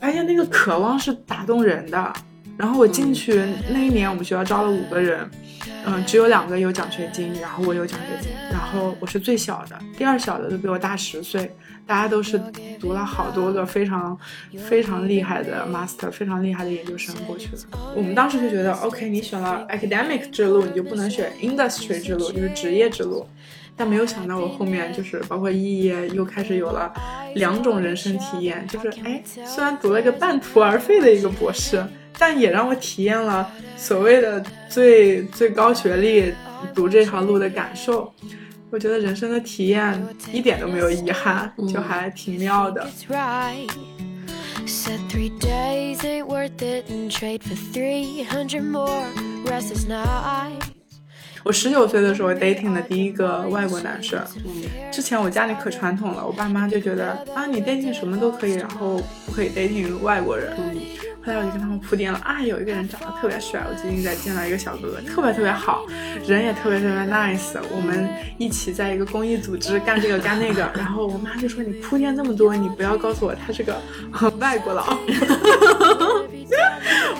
而且那个渴望是打动人的。然后我进去那一年，我们学校招了五个人，嗯，只有两个有奖学金，然后我有奖学金，然后我是最小的，第二小的都比我大十岁，大家都是读了好多个非常非常厉害的 master，非常厉害的研究生过去的。我们当时就觉得，OK，你选了 academic 之路，你就不能选 industry 之路，就是职业之路。但没有想到，我后面就是包括毕业，又开始有了两种人生体验，就是哎，虽然读了一个半途而废的一个博士。但也让我体验了所谓的最最高学历读这条路的感受，我觉得人生的体验一点都没有遗憾，就还挺妙的。我十九岁的时候 dating 的第一个外国男生，之前我家里可传统了，我爸妈就觉得啊你 dating 什么都可以，然后不可以 dating 外国人。后来我就跟他们铺垫了啊，有一个人长得特别帅，我最近在见到一个小哥哥，特别特别好，人也特别特别 nice，我们一起在一个公益组织干这个干那个。然后我妈就说你铺垫这么多，你不要告诉我他是个 外国佬。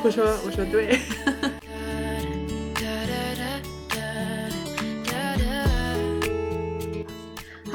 我说我说对。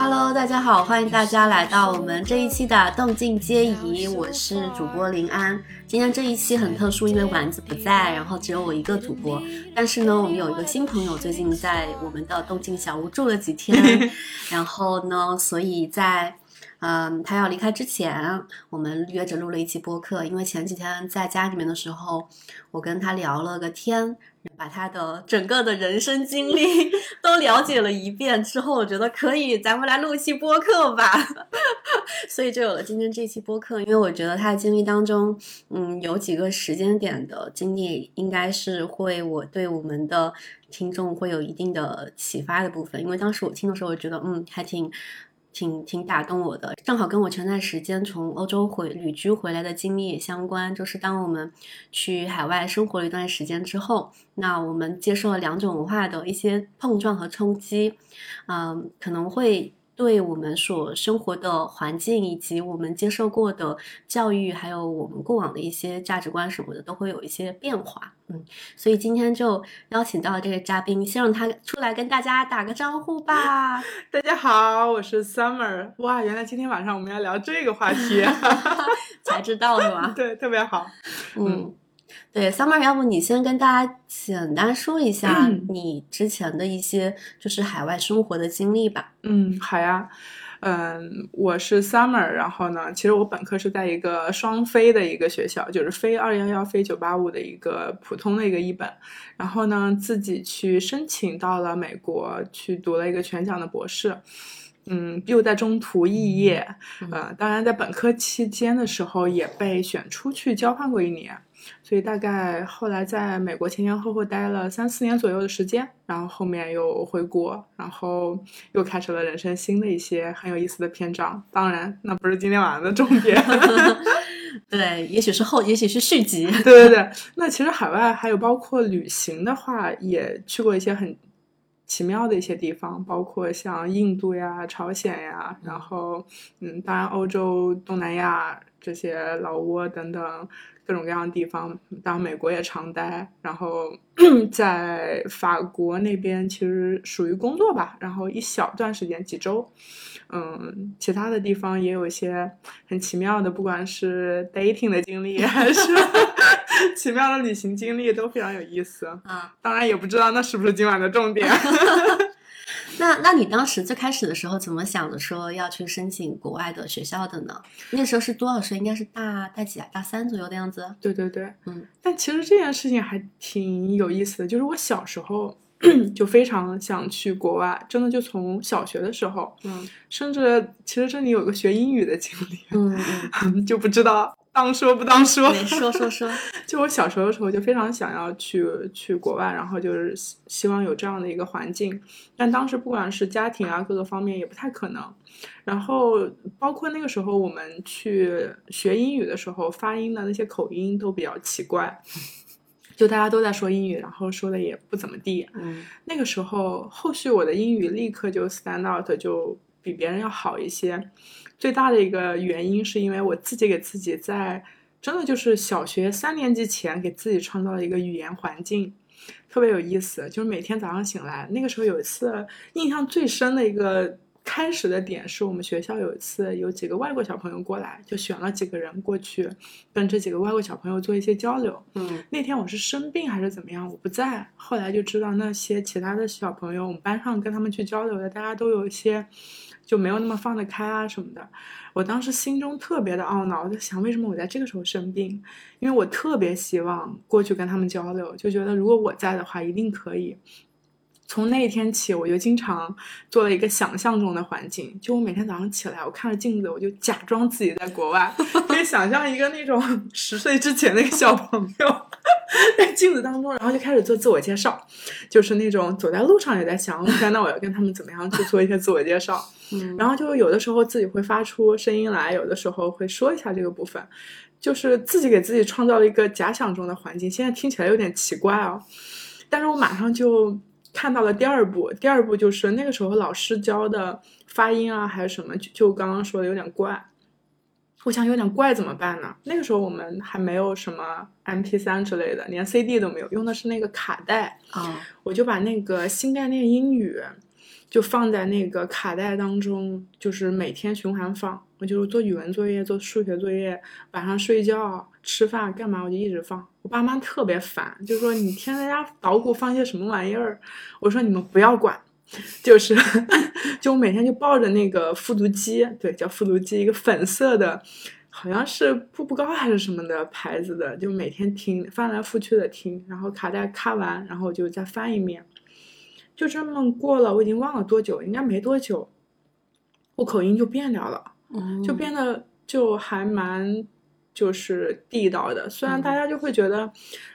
Hello，大家好，欢迎大家来到我们这一期的动静皆宜，我是主播林安。今天这一期很特殊，因为丸子不在，然后只有我一个主播。但是呢，我们有一个新朋友，最近在我们的动静小屋住了几天，然后呢，所以在嗯他要离开之前，我们约着录了一期播客。因为前几天在家里面的时候，我跟他聊了个天。把他的整个的人生经历 都了解了一遍之后，我觉得可以，咱们来录一期播客吧。所以就有了今天这期播客。因为我觉得他的经历当中，嗯，有几个时间点的经历，应该是会我对我们的听众会有一定的启发的部分。因为当时我听的时候，我觉得嗯，还挺。挺挺打动我的，正好跟我前段时间从欧洲回旅居回来的经历也相关。就是当我们去海外生活了一段时间之后，那我们接受了两种文化的一些碰撞和冲击，嗯，可能会。对我们所生活的环境，以及我们接受过的教育，还有我们过往的一些价值观什么的，都会有一些变化。嗯，所以今天就邀请到这个嘉宾，先让他出来跟大家打个招呼吧。大家好，我是 Summer。哇，原来今天晚上我们要聊这个话题，才知道是吧？对，特别好。嗯。对，Summer，要不你先跟大家简单说一下你之前的一些就是海外生活的经历吧。嗯，好呀。嗯，我是 Summer，然后呢，其实我本科是在一个双非的一个学校，就是非二幺幺、非九八五的一个普通的一个一本，然后呢，自己去申请到了美国去读了一个全奖的博士。嗯，又在中途肄业。呃，当然在本科期间的时候也被选出去交换过一年。所以大概后来在美国前前后后待了三四年左右的时间，然后后面又回国，然后又开始了人生新的一些很有意思的篇章。当然，那不是今天晚上的重点。对，也许是后，也许是续集。对对对，那其实海外还有包括旅行的话，也去过一些很奇妙的一些地方，包括像印度呀、朝鲜呀，然后嗯，当然欧洲、东南亚这些老挝等等。各种各样的地方，当然美国也常待，然后 在法国那边其实属于工作吧，然后一小段时间几周，嗯，其他的地方也有一些很奇妙的，不管是 dating 的经历还是 奇妙的旅行经历，都非常有意思啊。当然也不知道那是不是今晚的重点。那那你当时最开始的时候怎么想的说要去申请国外的学校的呢？那时候是多少岁？应该是大大几啊？大三左右的样子。对对对，嗯。但其实这件事情还挺有意思的，就是我小时候 就非常想去国外，真的就从小学的时候，嗯，甚至其实这里有个学英语的经历，嗯嗯，就不知道。当说不当说，说说说。就我小时候的时候，就非常想要去去国外，然后就是希望有这样的一个环境。但当时不管是家庭啊，各个方面也不太可能。然后包括那个时候我们去学英语的时候，发音的那些口音都比较奇怪。就大家都在说英语，然后说的也不怎么地。嗯那个时候，后续我的英语立刻就 stand out，就比别人要好一些。最大的一个原因是因为我自己给自己在真的就是小学三年级前给自己创造了一个语言环境，特别有意思。就是每天早上醒来，那个时候有一次印象最深的一个开始的点是我们学校有一次有几个外国小朋友过来，就选了几个人过去跟这几个外国小朋友做一些交流。嗯那天我是生病还是怎么样，我不在。后来就知道那些其他的小朋友，我们班上跟他们去交流的，大家都有一些就没有那么放得开啊什么的。我当时心中特别的懊恼，我在想为什么我在这个时候生病？因为我特别希望过去跟他们交流，就觉得如果我在的话，一定可以。从那一天起，我就经常做了一个想象中的环境，就我每天早上起来，我看着镜子，我就假装自己在国外，可以想象一个那种十岁之前的一个小朋友 在镜子当中，然后就开始做自我介绍，就是那种走在路上也在想，天呐，我要跟他们怎么样去做一些自我介绍，嗯然后就有的时候自己会发出声音来，有的时候会说一下这个部分，就是自己给自己创造了一个假想中的环境。现在听起来有点奇怪哦，但是我马上就看到了第二步，第二步就是那个时候老师教的发音啊，还是什么，就就刚刚说的有点怪。我想有点怪怎么办呢？那个时候我们还没有什么 MP 3之类的，连 CD 都没有，用的是那个卡带。啊我就把那个新概念英语就放在那个卡带当中，就是每天循环放。我就是做语文作业、做数学作业，晚上睡觉、吃饭干嘛，我就一直放。我爸妈特别烦，就说你天天在家捣鼓放些什么玩意儿。我说你们不要管，就是 就我每天就抱着那个复读机，对，叫复读机，一个粉色的。好像是步步高还是什么的牌子的，就每天听，翻来覆去的听，然后卡带看完，然后我就再翻一遍，就这么过了，我已经忘了多久，应该没多久，我口音就变掉了，嗯就变得就还蛮就是地道的，虽然大家就会觉得，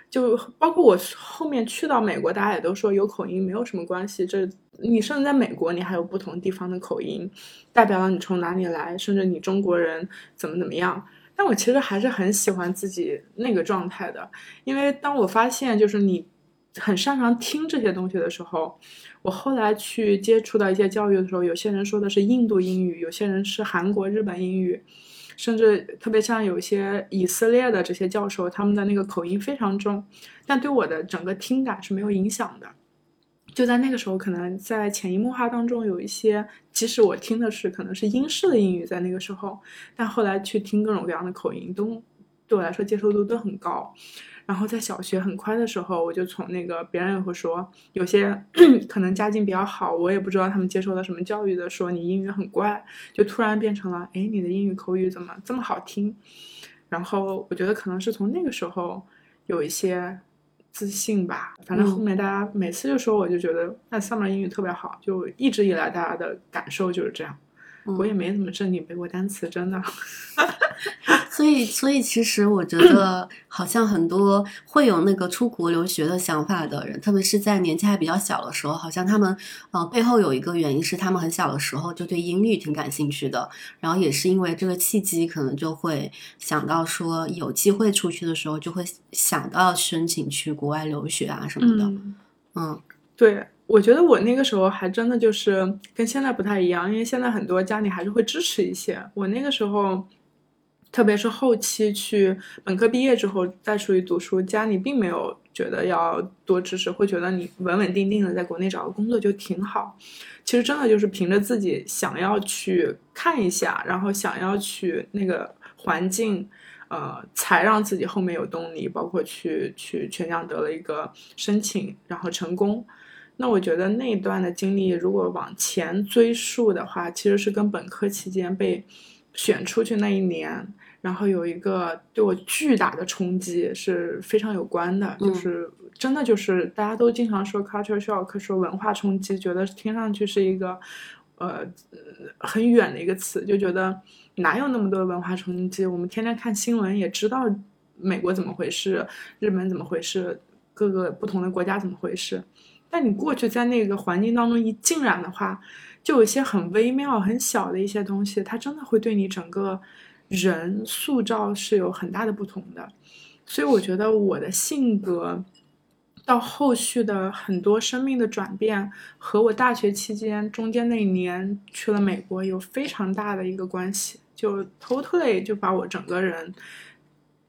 就包括我后面去到美国，大家也都说有口音没有什么关系，这你甚至在美国，你还有不同地方的口音，代表了你从哪里来，甚至你中国人怎么怎么样。但我其实还是很喜欢自己那个状态的，因为当我发现就是你很擅长听这些东西的时候，我后来去接触到一些教育的时候，有些人说的是印度英语，有些人是韩国、日本英语，甚至特别像有些以色列的这些教授，他们的那个口音非常重，但对我的整个听感是没有影响的。就在那个时候，可能在潜移默化当中有一些，即使我听的是可能是英式的英语，在那个时候，但后来去听各种各样的口音，都对我来说接受度都很高。然后在小学很快的时候，我就从那个别人也会说，有些 可能家境比较好，我也不知道他们接受了什么教育的，说你英语很怪，就突然变成了，哎，你的英语口语怎么这么好听？然后我觉得可能是从那个时候有一些自信吧，反正后面大家每次就说，我就觉得那 Summer 英语特别好，就一直以来大家的感受就是这样。我也没怎么正经背过单词，真的。所以，所以其实我觉得，好像很多会有那个出国留学的想法的人，特别是在年纪还比较小的时候，好像他们，呃，背后有一个原因是他们很小的时候就对英语挺感兴趣的，然后也是因为这个契机，可能就会想到说，有机会出去的时候，就会想到申请去国外留学啊什么的。嗯，嗯对，我觉得我那个时候还真的就是跟现在不太一样，因为现在很多家里还是会支持一些。我那个时候，特别是后期去本科毕业之后再出去读书，家里并没有觉得要多支持，会觉得你稳稳定定的在国内找个工作就挺好。其实真的就是凭着自己想要去看一下，然后想要去那个环境。呃，才让自己后面有动力，包括去去全奖得了一个申请，然后成功。那我觉得那一段的经历，如果往前追溯的话，其实是跟本科期间被选出去那一年，然后有一个对我巨大的冲击是非常有关的，嗯就是真的就是大家都经常说 culture shock，说文化冲击，觉得听上去是一个呃很远的一个词，就觉得哪有那么多文化冲击？我们天天看新闻也知道美国怎么回事，日本怎么回事，各个不同的国家怎么回事。但你过去在那个环境当中一浸染的话，就有一些很微妙、很小的一些东西，它真的会对你整个人塑造是有很大的不同的。所以我觉得我的性格到后续的很多生命的转变，和我大学期间中间那一年去了美国有非常大的一个关系，就 totally 就把我整个人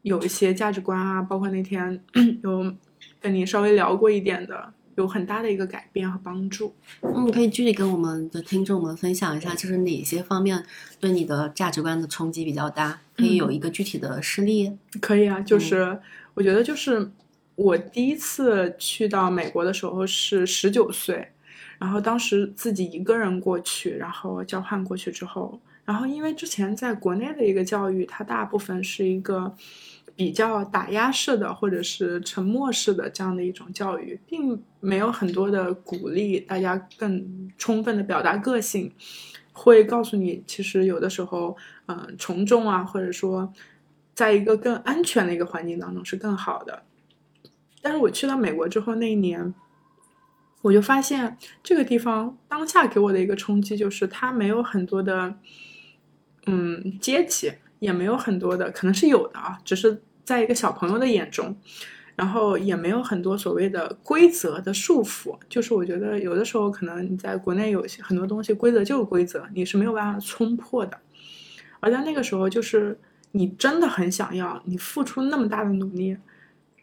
有一些价值观啊，包括那天 有跟你稍微聊过一点的，有很大的一个改变和帮助。嗯，可以具体跟我们的听众们分享一下，就是哪些方面对你的价值观的冲击比较大？可以有一个具体的事例？可以啊，就是我觉得就是。我第一次去到美国的时候是十九岁，然后当时自己一个人过去，然后交换过去之后，然后因为之前在国内的一个教育，它大部分是一个比较打压式的或者是沉默式的这样的一种教育，并没有很多的鼓励大家更充分的表达个性，会告诉你其实有的时候，嗯，从众啊，或者说在一个更安全的一个环境当中是更好的。但是我去到美国之后那一年，我就发现这个地方当下给我的一个冲击就是它没有很多的，嗯，阶级，也没有很多的，可能是有的啊，只是在一个小朋友的眼中，然后也没有很多所谓的规则的束缚。就是我觉得有的时候可能你在国内有些很多东西规则就是规则，你是没有办法冲破的。而在那个时候，就是你真的很想要，你付出那么大的努力。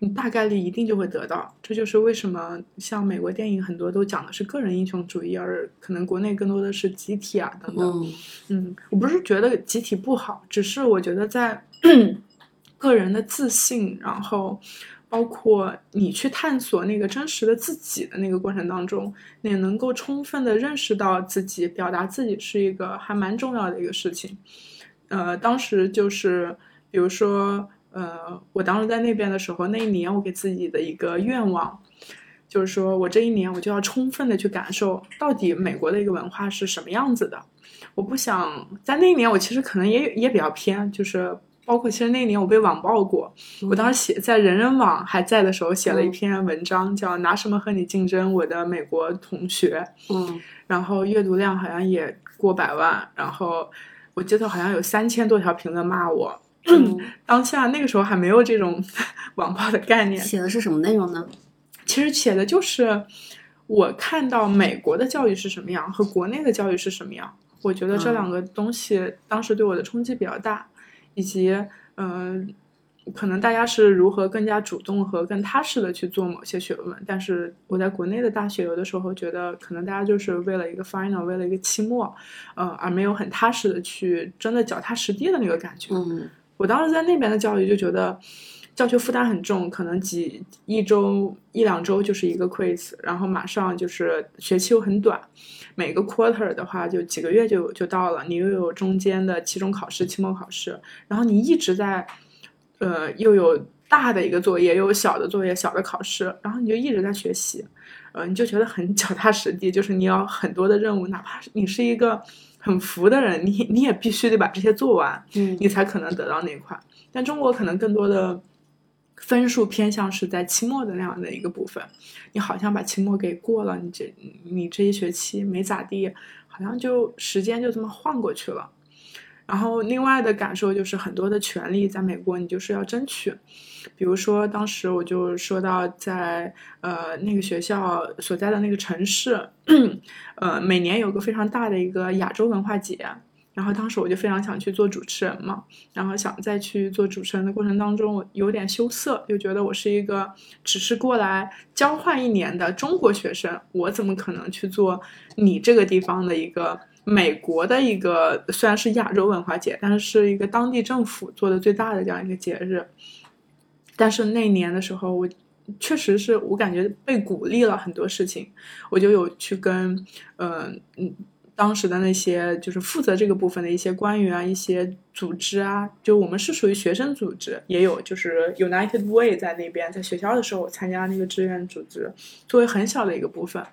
你大概率一定就会得到，这就是为什么像美国电影很多都讲的是个人英雄主义，而可能国内更多的是集体啊等等。嗯，我不是觉得集体不好，只是我觉得在 个人的自信，然后包括你去探索那个真实的自己的那个过程当中，你能够充分的认识到自己，表达自己是一个还蛮重要的一个事情。呃，当时就是比如说。呃，我当时在那边的时候，那一年我给自己的一个愿望，就是说我这一年我就要充分的去感受到底美国的一个文化是什么样子的。我不想在那一年，我其实可能也也比较偏，就是包括其实那一年我被网暴过，我当时写在人人网还在的时候写了一篇文章，叫拿什么和你竞争，我的美国同学，嗯，然后阅读量好像也过百万，然后我记得好像有三千多条评论骂我。当下那个时候还没有这种 网暴的概念。写的是什么内容呢？其实写的就是我看到美国的教育是什么样，和国内的教育是什么样。我觉得这两个东西当时对我的冲击比较大，以及嗯，可能大家是如何更加主动和更踏实的去做某些学问。但是我在国内的大学，有的时候觉得可能大家就是为了一个 final，为了一个期末，呃，而没有很踏实的去真的脚踏实地的那个感觉。嗯。我当时在那边的教育就觉得，教学负担很重，可能几一周一两周就是一个 quiz，然后马上就是学期又很短，每个 quarter 的话就几个月就就到了，你又有中间的期中考试、期末考试，然后你一直在，呃，又有大的一个作业，又有小的作业、小的考试，然后你就一直在学习，呃，你就觉得很脚踏实地，就是你要很多的任务，哪怕你是一个。很服的人，你你也必须得把这些做完，嗯，你才可能得到那块。但中国可能更多的分数偏向是在期末的那样的一个部分，你好像把期末给过了，你这你这一学期没咋地，好像就时间就这么晃过去了。然后另外的感受就是很多的权利在美国你就是要争取。比如说，当时我就说到，在呃那个学校所在的那个城市，呃每年有个非常大的一个亚洲文化节，然后当时我就非常想去做主持人嘛，然后想再去做主持人的过程当中，我有点羞涩，就觉得我是一个只是过来交换一年的中国学生，我怎么可能去做你这个地方的一个美国的一个虽然是亚洲文化节，但是是一个当地政府做的最大的这样一个节日。但是那年的时候，我确实是我感觉被鼓励了很多事情，我就有去跟，嗯嗯，当时的那些就是负责这个部分的一些官员啊、一些组织啊，就我们是属于学生组织，也有就是 United Way 在那边，在学校的时候我参加那个志愿组织，作为很小的一个部分，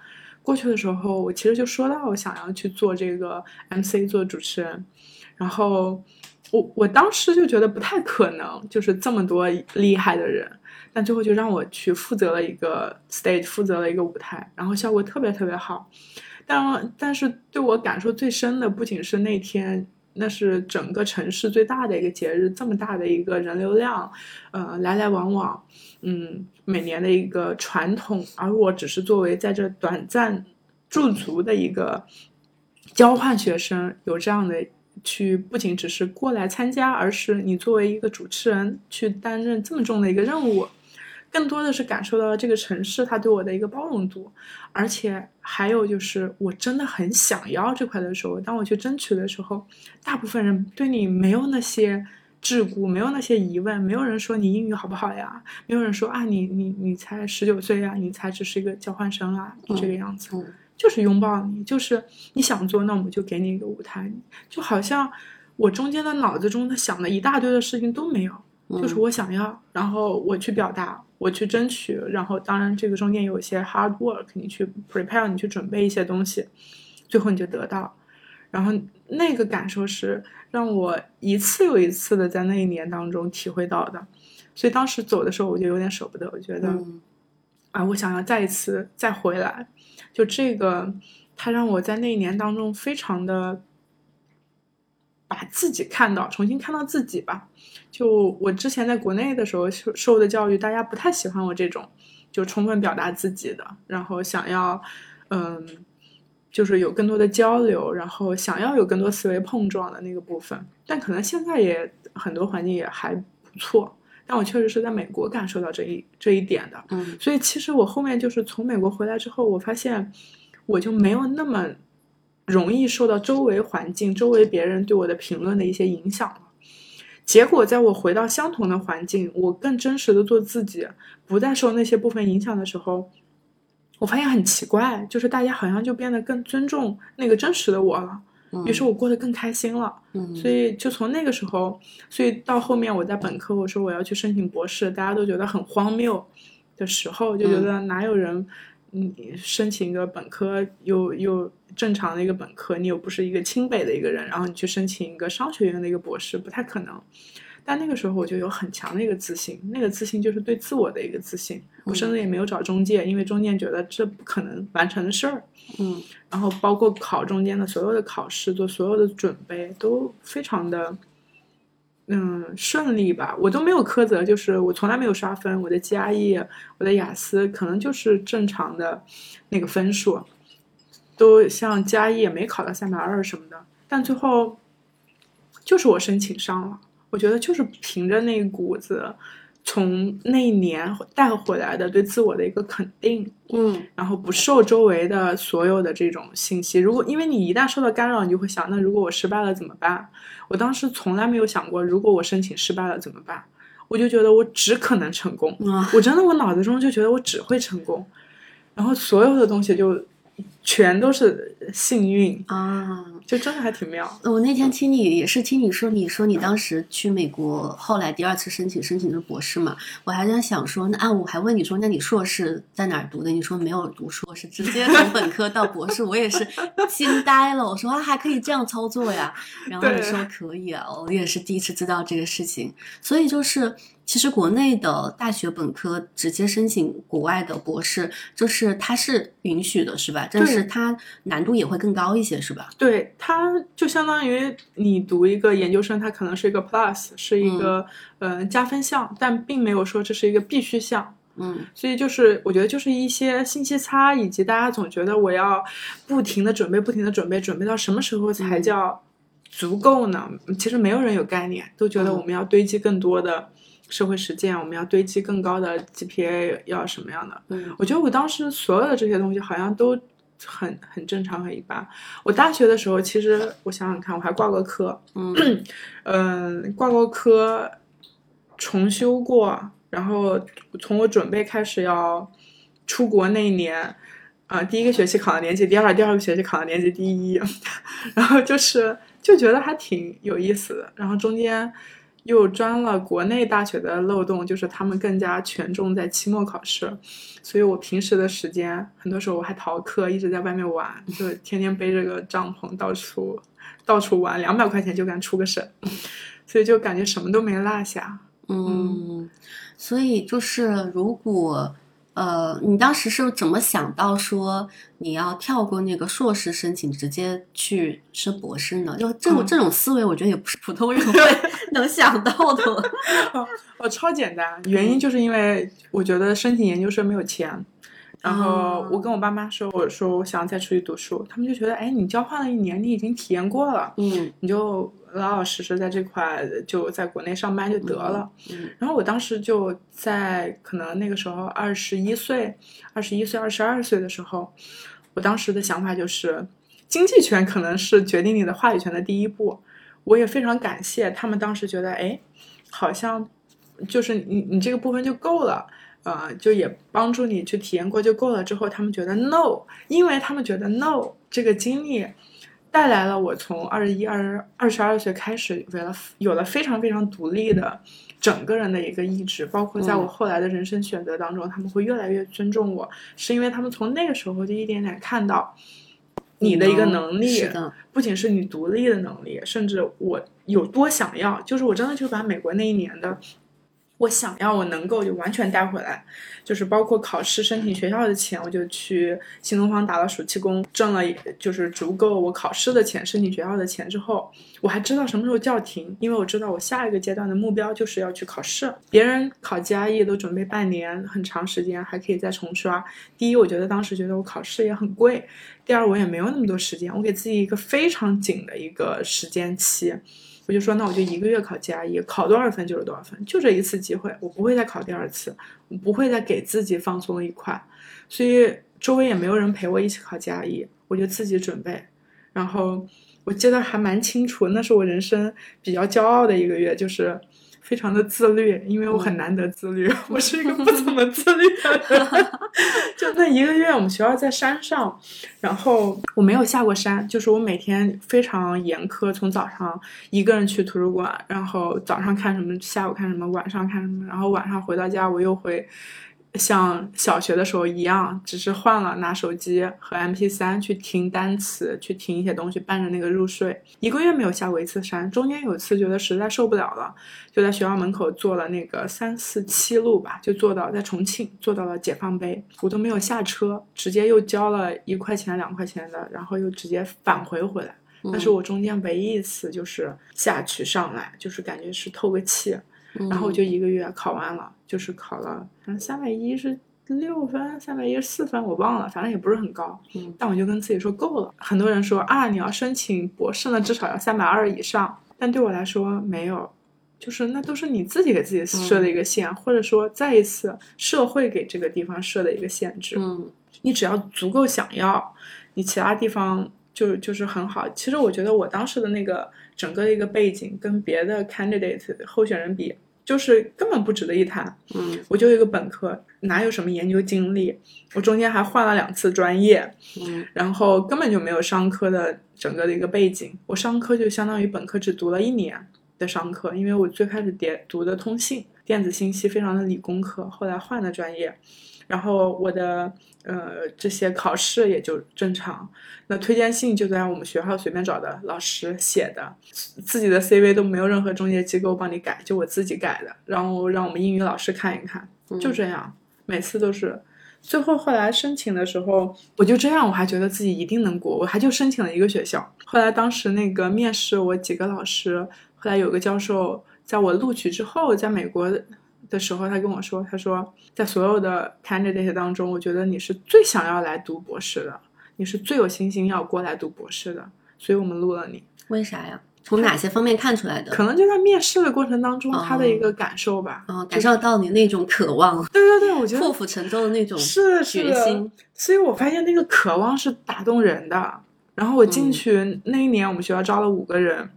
过去的时候我其实就说到我想要去做这个 MC 做主持人，然后。我我当时就觉得不太可能，就是这么多厉害的人，但最后就让我去负责了一个 stage，负责了一个舞台，然后效果特别特别好。但但是对我感受最深的，不仅是那天那是整个城市最大的一个节日，这么大的一个人流量，呃，来来往往，嗯，每年的一个传统，而我只是作为在这短暂驻足的一个交换学生，有这样的去，不仅只是过来参加，而是你作为一个主持人去担任这么重的一个任务。更多的是感受到了这个城市它对我的一个包容度，而且还有就是我真的很想要这块的时候，当我去争取的时候，大部分人对你没有那些桎梏，没有那些疑问，没有人说你英语好不好呀，没有人说啊你你你才十九岁呀，你才只是一个交换生啊，这个样子，就是拥抱你，就是你想做，那我们就给你一个舞台，就好像我中间的脑子中他想的一大堆的事情都没有。就是我想要，然后我去表达，我去争取，然后当然这个中间有一些 hard work，你去 prepare，你去准备一些东西，最后你就得到，然后那个感受是让我一次又一次的在那一年当中体会到的，所以当时走的时候我就有点舍不得，我觉得啊，我想要再一次再回来，就这个，它让我在那一年当中非常的。把自己看到，重新看到自己吧。就我之前在国内的时候受受的教育，大家不太喜欢我这种，就充分表达自己的，然后想要，嗯，就是有更多的交流，然后想要有更多思维碰撞的那个部分。但可能现在也很多环境也还不错。但我确实是在美国感受到这一这一点的。嗯，所以其实我后面就是从美国回来之后，我发现我就没有那么。容易受到周围环境、周围别人对我的评论的一些影响了。结果，在我回到相同的环境，我更真实的做自己，不再受那些部分影响的时候，我发现很奇怪，就是大家好像就变得更尊重那个真实的我了。于是我过得更开心了。所以就从那个时候，所以到后面我在本科，我说我要去申请博士，大家都觉得很荒谬的时候，就觉得哪有人。你申请一个本科，又又正常的一个本科，你又不是一个清北的一个人，然后你去申请一个商学院的一个博士，不太可能。但那个时候我就有很强的一个自信，那个自信就是对自我的一个自信。我甚至也没有找中介，因为中介觉得这不可能完成的事儿。嗯，然后包括考中间的所有的考试，做所有的准备都非常的。嗯，顺利吧，我都没有苛责，就是我从来没有刷分，我的 GRE，我的雅思可能就是正常的那个分数，都像 GRE 也没考到三百二什么的，但最后就是我申请上了，我觉得就是凭着那股子。从那一年带回来的对自我的一个肯定，嗯，然后不受周围的所有的这种信息。如果因为你一旦受到干扰，你就会想，那如果我失败了怎么办？我当时从来没有想过，如果我申请失败了怎么办？我就觉得我只可能成功，我真的我脑子中就觉得我只会成功，然后所有的东西就。全都是幸运啊，就真的还挺妙。我那天听你也是听你说，你说你当时去美国，后来第二次申请申请的博士嘛，我还在想说，那啊，我还问你说，那你硕士在哪儿读的？你说没有读硕士，直接从本科到博士，我也是惊呆了。我说啊，还可以这样操作呀？然后你说可以啊，我也是第一次知道这个事情，所以就是。其实国内的大学本科直接申请国外的博士，就是它是允许的，是吧？但是它难度也会更高一些，是吧？对，它就相当于你读一个研究生，它可能是一个 plus，是一个呃加分项，但并没有说这是一个必须项。嗯，所以就是我觉得就是一些信息差，以及大家总觉得我要不停的准备，不停的准备，准备到什么时候才叫足够呢？其实没有人有概念，都觉得我们要堆积更多的。社会实践，我们要堆积更高的 GPA，要什么样的？嗯，我觉得我当时所有的这些东西好像都很很正常，很一般。我大学的时候，其实我想想看，我还挂过科，嗯嗯，挂过科，重修过，然后从我准备开始要出国那一年，啊，第一个学期考了年级第二，第二个学期考了年级第一，然后就是就觉得还挺有意思的，然后中间。又钻了国内大学的漏洞，就是他们更加权重在期末考试，所以我平时的时间很多时候我还逃课，一直在外面玩，就天天背着个帐篷到处到处玩，两百块钱就敢出个省，所以就感觉什么都没落下。嗯，所以就是如果呃，你当时是怎么想到说你要跳过那个硕士申请，直接去升博士呢？就这种、嗯这种思维，我觉得也不是普通人 会 能想到的。哦，超简单，原因就是因为我觉得申请研究生没有钱。然后哦我跟我爸妈说，我说我想再出去读书，他们就觉得，哎，你交换了一年，你已经体验过了，嗯你就老老实实在这块就在国内上班就得了。嗯然后我当时就在可能那个时候二十一岁、二十一岁、二十二岁的时候，我当时的想法就是，经济权可能是决定你的话语权的第一步。我也非常感谢他们当时觉得，哎，好像就是你你这个部分就够了。呃，就也帮助你去体验过就够了。之后他们觉得 no，因为他们觉得 no 这个经历带来了我从二十一、二二十二岁开始，为了有了非常非常独立的整个人的一个意志，包括在我后来的人生选择当中，他们会越来越尊重我，是因为他们从那个时候就一点点看到你的一个能力，不仅是你独立的能力，甚至我有多想要，就是我真的就把美国那一年的。我想要，我能够就完全带回来，就是包括考试、申请学校的钱，我就去新东方打了暑期工，挣了就是足够我考试的钱、申请学校的钱之后，我还知道什么时候叫停，因为我知道我下一个阶段的目标就是要去考试。别人考 GRE 都准备半年，很长时间，还可以再重刷。第一，我觉得当时觉得我考试也很贵；第二，我也没有那么多时间，我给自己一个非常紧的一个时间期。我就说，那我就一个月考 GRE，考多少分就是多少分，就这一次机会，我不会再考第二次，我不会再给自己放松一块，所以周围也没有人陪我一起考 GRE，我就自己准备。然后我记得还蛮清楚，那是我人生比较骄傲的一个月，就是非常的自律，因为我很难得自律，我是一个不怎 么自律的人。就那一个月，我们学校在山上，然后我没有下过山，就是我每天非常严苛，从早上一个人去图书馆，然后早上看什么，下午看什么，晚上看什么，然后晚上回到家我又会像小学的时候一样，只是换了拿手机和 MP 3去听单词，去听一些东西，伴着那个入睡。一个月没有下过一次山，中间有一次觉得实在受不了了，就在学校门口坐了那个三四七路吧，就坐到在重庆坐到了解放碑，我都没有下车，直接又交了一块钱两块钱的，然后又直接返回回来。那是我中间唯一一次就是下去上来，就是感觉是透个气。然后我就一个月考完了，就是考了，反正三百一是六分，三百一十四分，我忘了，反正也不是很高。嗯但我就跟自己说够了。很多人说啊，你要申请博士呢，至少要三百二以上，但对我来说没有，就是那都是你自己给自己设的一个线，或者说再一次社会给这个地方设的一个限制。嗯你只要足够想要，你其他地方就就是很好。其实我觉得我当时的那个整个的一个背景跟别的 candidate 候选人比，就是根本不值得一谈。嗯我就一个本科，哪有什么研究经历？我中间还换了两次专业，嗯然后根本就没有商科的整个的一个背景。我商科就相当于本科只读了一年的商科，因为我最开始点读的通信、电子信息，非常的理工科，后来换的专业。然后我的呃这些考试也就正常，那推荐信就在我们学校随便找的老师写的，自己的 CV 都没有任何中介机构帮你改，就我自己改的，然后让我们英语老师看一看，就这样，每次都是。最后后来申请的时候，我就这样，我还觉得自己一定能过，我还就申请了一个学校。后来当时那个面试，我几个老师，后来有个教授，在我录取之后，在美国的时候，他跟我说，他说在所有的 candidate 当中，我觉得你是最想要来读博士的，你是最有信心要过来读博士的，所以我们录了你。为啥呀？从哪些方面看出来的？可能就在面试的过程当中，哦他的一个感受吧。哦，感受到你那种渴望、对对对，我觉得破釜沉舟的那种是决心。所以我发现那个渴望是打动人的。然后我进嗯去、那一年，我们学校招了五个人，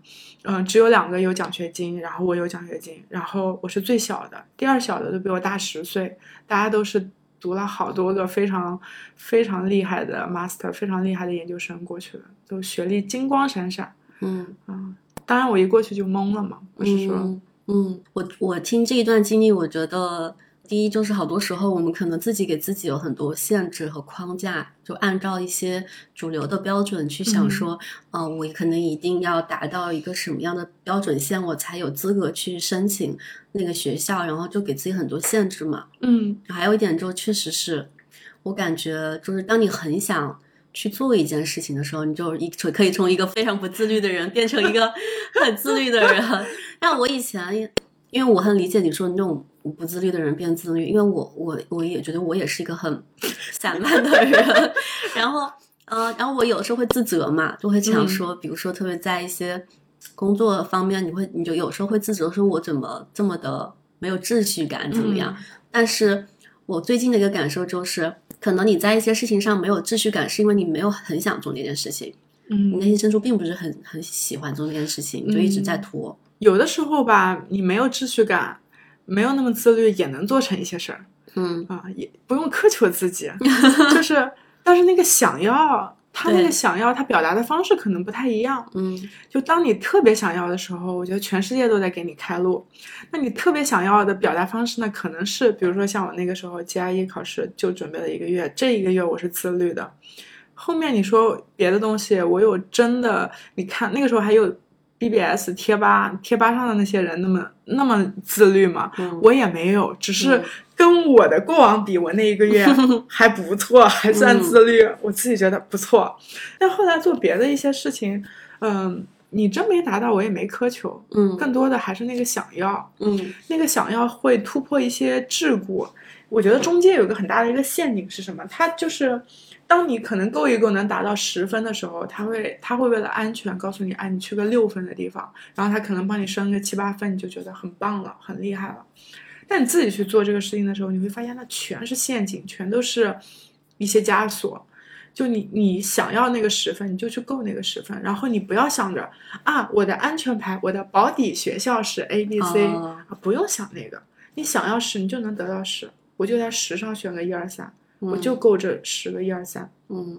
嗯、只有两个有奖学金，然后我有奖学金，然后我是最小的，第二小的都比我大十岁，大家都是读了好多个非常非常厉害的 master，非常厉害的研究生过去了，都学历金光闪闪。嗯嗯，当然我一过去就懵了嘛，我是说，嗯嗯，我我听这一段经历，我觉得第一就是好多时候我们可能自己给自己有很多限制和框架，就按照一些主流的标准去想说，呃，我可能一定要达到一个什么样的标准线，我才有资格去申请那个学校，然后就给自己很多限制嘛。嗯还有一点就确实是我感觉就是当你很想。去做一件事情的时候，你就一可以从一个非常不自律的人变成一个 很自律的人。但我以前，因为我很理解你说的那种不自律的人变自律，因为我我我也觉得我也是一个很 散漫的人。然后，呃，然后我有时候会自责嘛，就会想说，比如说特别在一些工作方面，你会你就有时候会自责，说我怎么这么的没有秩序感，怎么样？但是我最近的一个感受就是。可能你在一些事情上没有秩序感，是因为你没有很想做那件事情，嗯，你内心深处并不是很很喜欢做那件事情，你就一直在拖。有的时候吧，你没有秩序感，没有那么自律，也能做成一些事儿。嗯啊，也不用苛求自己，就是，但是那个想要，他那个想要，他表达的方式可能不太一样。嗯，就当你特别想要的时候，我觉得全世界都在给你开路。那你特别想要的表达方式呢，可能是比如说像我那个时候 GRE 考试就准备了一个月，这一个月我是自律的。后面你说别的东西，我有真的，你看那个时候还有 BBS 贴吧，贴吧上的那些人那么那么自律吗？嗯我也没有，只是跟我的过往比，我那一个月 还不错，还算自律，我自己觉得不错。但后来做别的一些事情，嗯。你真没达到，我也没苛求，嗯更多的还是那个想要，嗯那个想要会突破一些桎梏。我觉得中间有一个很大的一个陷阱是什么？它就是，当你可能够一够能达到十分的时候，他会他会为了安全告诉你，哎，你去个六分的地方，然后他可能帮你升个七八分，你就觉得很棒了，很厉害了。但你自己去做这个事情的时候，你会发现那全是陷阱，全都是一些枷锁。就你你想要那个十分，你就去够那个十分，然后你不要想着啊，我的安全牌，我的保底学校是 A B C、哦啊，不用想那个，你想要十，你就能得到十，我就在十上选个一二三，我就够这十个一二三，嗯，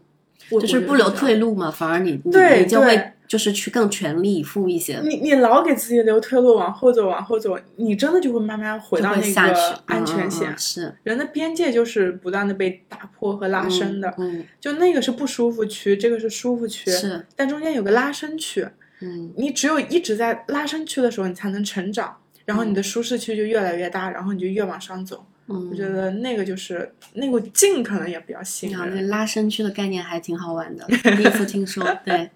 我就是不留退。路嘛，反而你你就会就是去更全力以赴一些。你你老给自己留退路，往后走，往后走，你真的就会慢慢回到那个安全线。嗯是。人的边界就是不断的被打破和拉伸的，嗯就那个是不舒服区，这个是舒服区，是。但中间有个拉伸区。嗯。你只有一直在拉伸区的时候，你才能成长，然后你的舒适区就越来越大，然后你就越往上走。嗯，我觉得那个就是那个劲，可能也比较吸引啊，这人。拉伸区的概念还挺好玩的，第一次听说。对，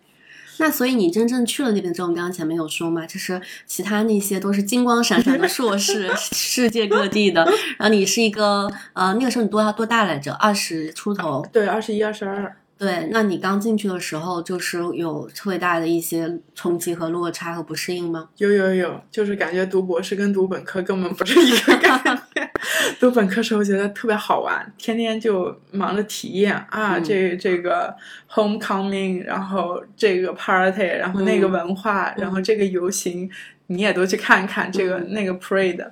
那所以你真正去了那边之后，你刚刚前面有说嘛，就是其他那些都是金光闪闪的硕士，世界各地的。然后你是一个呃，那个时候你多大多大来着？二十出头。对，二十一、二十二，对，那你刚进去的时候，就是有特别大的一些冲击和落差和不适应吗？有有有，就是感觉读博士跟读本科根本不是一个概念。读本科时候觉得特别好玩，天天就忙着体验啊，嗯这这个 homecoming，然后这个 party，然后那个嗯文化，然后这个游行，你也都去看看，这个、嗯那个 parade。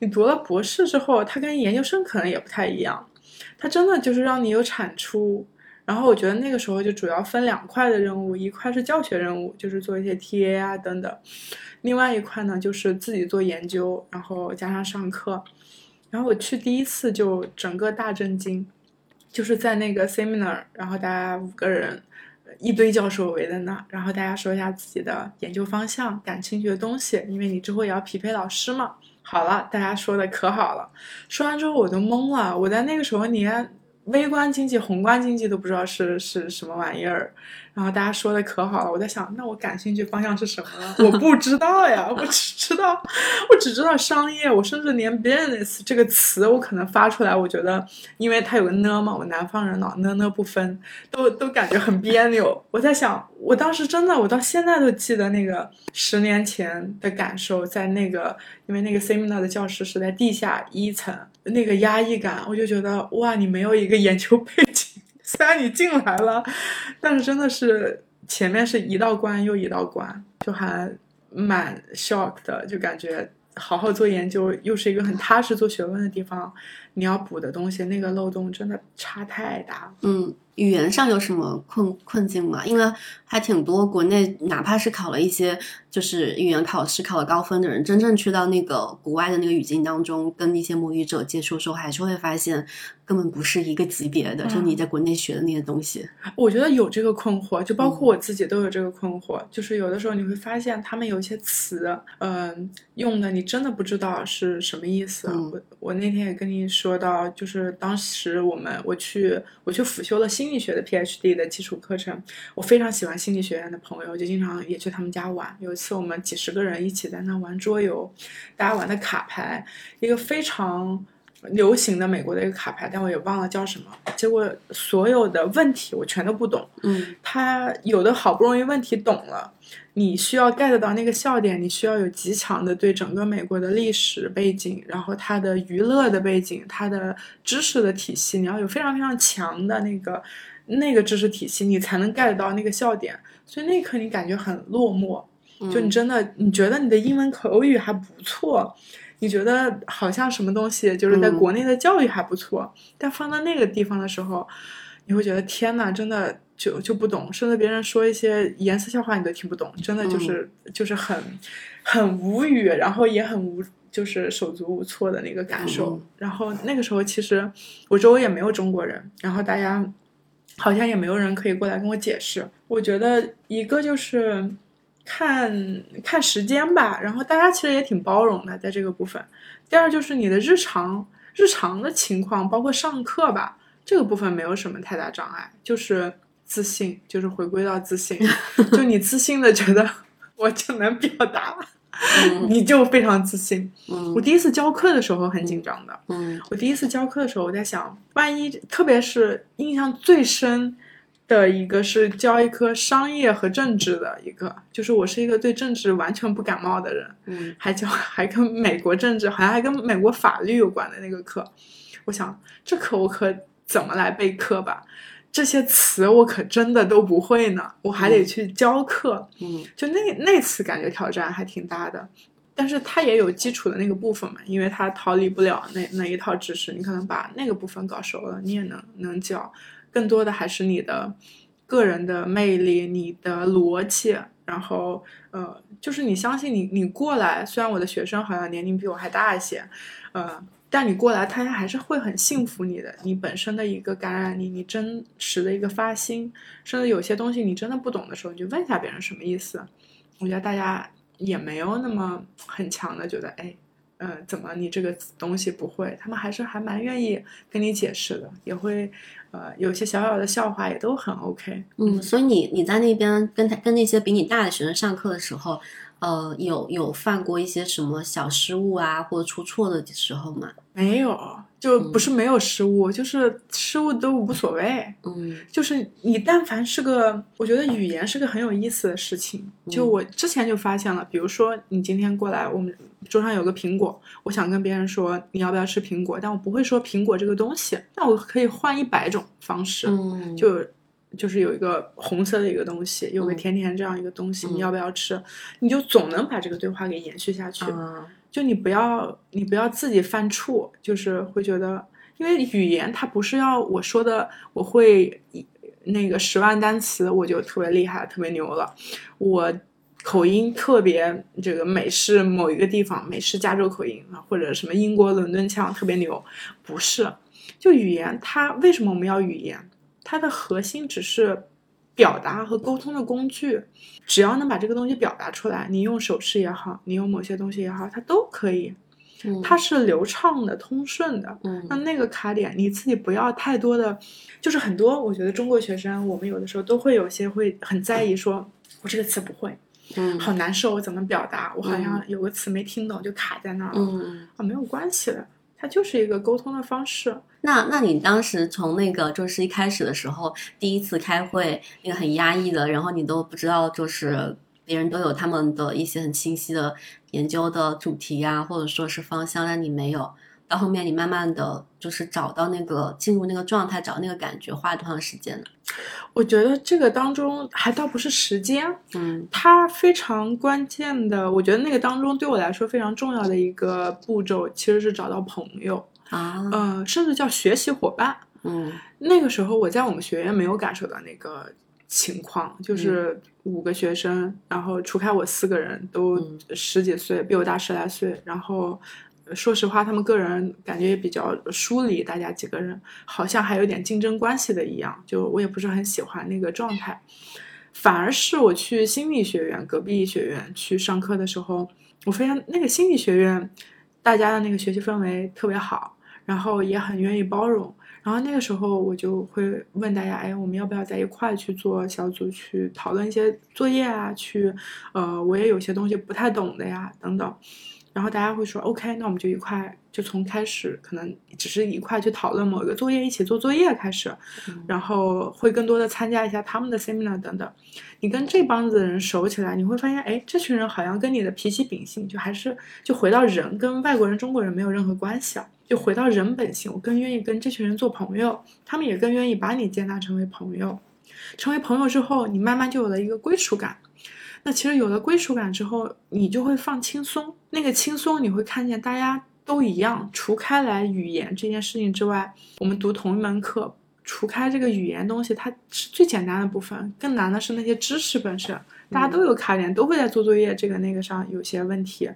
你读了博士之后，它跟研究生可能也不太一样，它真的就是让你有产出。然后我觉得那个时候就主要分两块的任务，一块是教学任务，就是做一些 TA 啊等等；另外一块呢就是自己做研究，然后加上上课。然后我去第一次就整个大震惊，就是在那个 seminar，然后大家五个人，一堆教授围在那，然后大家说一下自己的研究方向、感兴趣的东西，因为你之后也要匹配老师嘛。好了，大家说的可好了，说完之后我都懵了，我在那个时候连微观经济、宏观经济都不知道是是什么玩意儿，然后大家说的可好了，我在想，那我感兴趣方向是什么？我不知道呀，我只知道，我只知道商业，我甚至连 business 这个词我可能发出来，我觉得因为它有个呢嘛，我南方人脑呢呢不分，都都感觉很别扭。我在想，我当时真的，我到现在都记得那个十年前的感受，在那个因为那个 seminar 的教室是在地下一层，那个压抑感，我就觉得哇，你没有一个研究背 虽然你进来了，但是真的是前面是一道关又一道关，就还蛮 shock 的，就感觉好好做研究又是一个很踏实做学问的地方，你要补的东西，那个漏洞真的差太大了。嗯，语言上有什么困困境吗？因为还挺多国内，哪怕是考了一些就是语言考试考了高分的人，真正去到那个国外的那个语境当中，跟一些母语者接触的时候，还是会发现根本不是一个级别的。就你在国内学的那些东西，我觉得有这个困惑，就包括我自己都有这个困惑。就是有的时候你会发现他们有些词，嗯，用的你真的不知道是什么意思。我我那天也跟你说到，就是当时我们我去我去辅修了心理学的 PhD 的基础课程，我非常喜欢心理学院的朋友，就经常也去他们家玩。有一次我们几十个人一起在那玩桌游，大家玩的卡牌，一个非常。流行的美国的一个卡牌，但我也忘了叫什么。结果所有的问题我全都不懂。嗯，他有的好不容易问题懂了，你需要 get 到那个笑点，你需要有极强的对整个美国的历史背景，然后它的娱乐的背景，它的知识的体系，你要有非常非常强的那个那个知识体系，你才能 get 到那个笑点。所以那一刻你感觉很落寞，就你真的你觉得你的英文口语还不错。你觉得好像什么东西就是在国内的教育还不错，但放到那个地方的时候，你会觉得天呐，真的就就不懂，甚至别人说一些颜色笑话你都听不懂，真的就是就是很很无语，然后也很无就是手足无措的那个感受。然后那个时候其实我周围也没有中国人，然后大家好像也没有人可以过来跟我解释。我觉得一个就是。看看时间吧，然后大家其实也挺包容的，在这个部分。第二就是你的日常日常的情况，包括上课吧，这个部分没有什么太大障碍，就是自信，就是回归到自信，就你自信的觉得我就能表达，你就非常自信。我第一次教课的时候很紧张的，我第一次教课的时候我在想，万一特别是印象最深。的一个是教一科商业和政治的一个，就是我是一个对政治完全不感冒的人，嗯，还教 还跟美国政治，好像还跟美国法律有关的那个课，我想这课我可怎么来备课吧？这些词我可真的都不会呢，我还得去教课，嗯，就那那次感觉挑战还挺大的，但是它也有基础的那个部分嘛，因为它逃离不了那那一套知识，你可能把那个部分搞熟了，你也能能教。更多的还是你的个人的魅力，你的逻辑，然后呃，就是你相信你，你过来，虽然我的学生好像年龄比我还大一些，呃，但你过来，他还是会很信服你的，你本身的一个感染力，你真实的一个发心，甚至有些东西你真的不懂的时候，你就问一下别人什么意思。我觉得大家也没有那么很强的觉得，哎，嗯，怎么你这个东西不会？他们还是还蛮愿意跟你解释的，也会。呃，有些小小的笑话也都很 OK。嗯，所以你你在那边跟他跟那些比你大的学生上课的时候，呃，有有犯过一些什么小失误啊，或者出错的时候吗？没有，就不是没有失误，就是失误都无所谓。嗯，就是你但凡是个，我觉得语言是个很有意思的事情。就我之前就发现了，比如说你今天过来，我们桌上有个苹果，我想跟别人说你要不要吃苹果，但我不会说苹果这个东西，那我可以换一百种方式。嗯，就就是有一个红色的一个东西，有个甜甜这样一个东西，你要不要吃？你就总能把这个对话给延续下去。就你不要，你不要自己犯怵，就是会觉得，因为语言它不是要我说的，我会那个十万单词我就特别厉害、特别牛了，我口音特别这个美式某一个地方美式加州口音啊，或者什么英国伦敦腔特别牛，不是，就语言它为什么我们要语言？它的核心只是。表达和沟通的工具，只要能把这个东西表达出来，你用手势也好，你用某些东西也好，它都可以。它是流畅的、通顺的。嗯，那那个卡点，你自己不要太多的，就是很多。我觉得中国学生，我们有的时候都会有些会很在意，说我这个词不会，嗯，好难受，我怎么表达？我好像有个词没听懂就卡在那儿了。嗯，啊，没有关系的。它就是一个沟通的方式。那，那你当时从那个就是一开始的时候，第一次开会，那个很压抑的，然后你都不知道，就是别人都有他们的一些很清晰的研究的主题呀，或者说是方向，但你没有。到后面，你慢慢的就是找到那个进入那个状态，找那个感觉，花了多长时间呢？我觉得这个当中还倒不是时间，嗯，它非常关键的，我觉得那个当中对我来说非常重要的一个步骤，其实是找到朋友。啊，呃，甚至叫学习伙伴。嗯那个时候我在我们学院没有感受到那个情况，就是五个学生，然后除开我四个人都嗯十几岁，比我大十来岁，然后。说实话，他们个人感觉也比较疏离，大家几个人好像还有点竞争关系的一样，就我也不是很喜欢那个状态。反而是我去心理学院隔壁学院去上课的时候，我发现那个心理学院大家的那个学习氛围特别好，然后也很愿意包容。然后那个时候我就会问大家，哎，我们要不要在一块去做小组，去讨论一些作业啊？去，呃，我也有些东西不太懂的呀，等等。然后大家会说，OK，那我们就一块，就从开始可能只是一块去讨论某一个作业，一起做作业开始，然后会更多的参加一下他们的 seminar 等等。你跟这帮子的人熟起来，你会发现，哎，这群人好像跟你的脾气秉性就还是就回到人，跟外国人、中国人没有任何关系啊，就回到人本性。我更愿意跟这群人做朋友，他们也更愿意把你接纳成为朋友。成为朋友之后，你慢慢就有了一个归属感。那其实有了归属感之后，你就会放轻松。那个轻松，你会看见大家都一样，除开来语言这件事情之外，我们读同一门课，除开这个语言东西，它是最简单的部分，更难的是那些知识本身。大家都有卡点，都会在做作业这个那个上有些问题，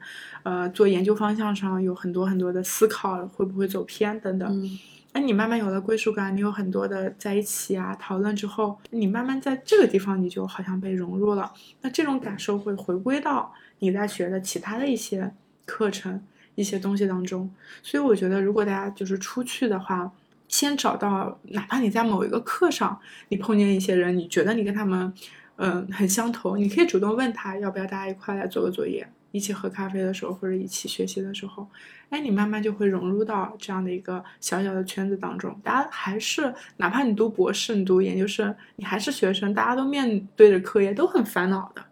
呃，做研究方向上有很多很多的思考，会不会走偏等等。嗯那你慢慢有了归属感，你有很多的在一起啊讨论之后，你慢慢在这个地方你就好像被融入了。那这种感受会回归到你在学的其他的一些课程、一些东西当中。所以我觉得，如果大家就是出去的话，先找到，哪怕你在某一个课上，你碰见一些人，你觉得你跟他们，嗯、很相投，你可以主动问他要不要大家一块来做个作业，一起喝咖啡的时候或者一起学习的时候，哎，你慢慢就会融入到这样的一个小小的圈子当中。大家还是，哪怕你读博士、你读研究生，你还是学生，大家都面对着课业，都很烦恼的。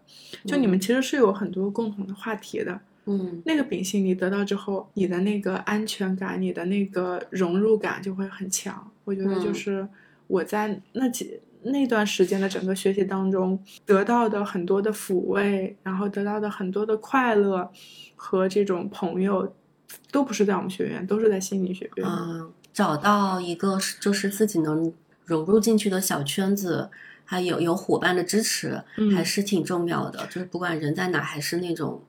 就你们其实是有很多共同的话题的。嗯那个秉性你得到之后，你的那个安全感，你的那个融入感就会很强。我觉得就嗯是我在那几那段时间的整个学习当中得到的很多的抚慰，然后得到的很多的快乐和这种朋友，都不是在我们学院，都是在心理学院。嗯，找到一个就是自己能融入进去的小圈子，还有有伙伴的支持，嗯还是挺重要的。就是不管人在哪，还是那种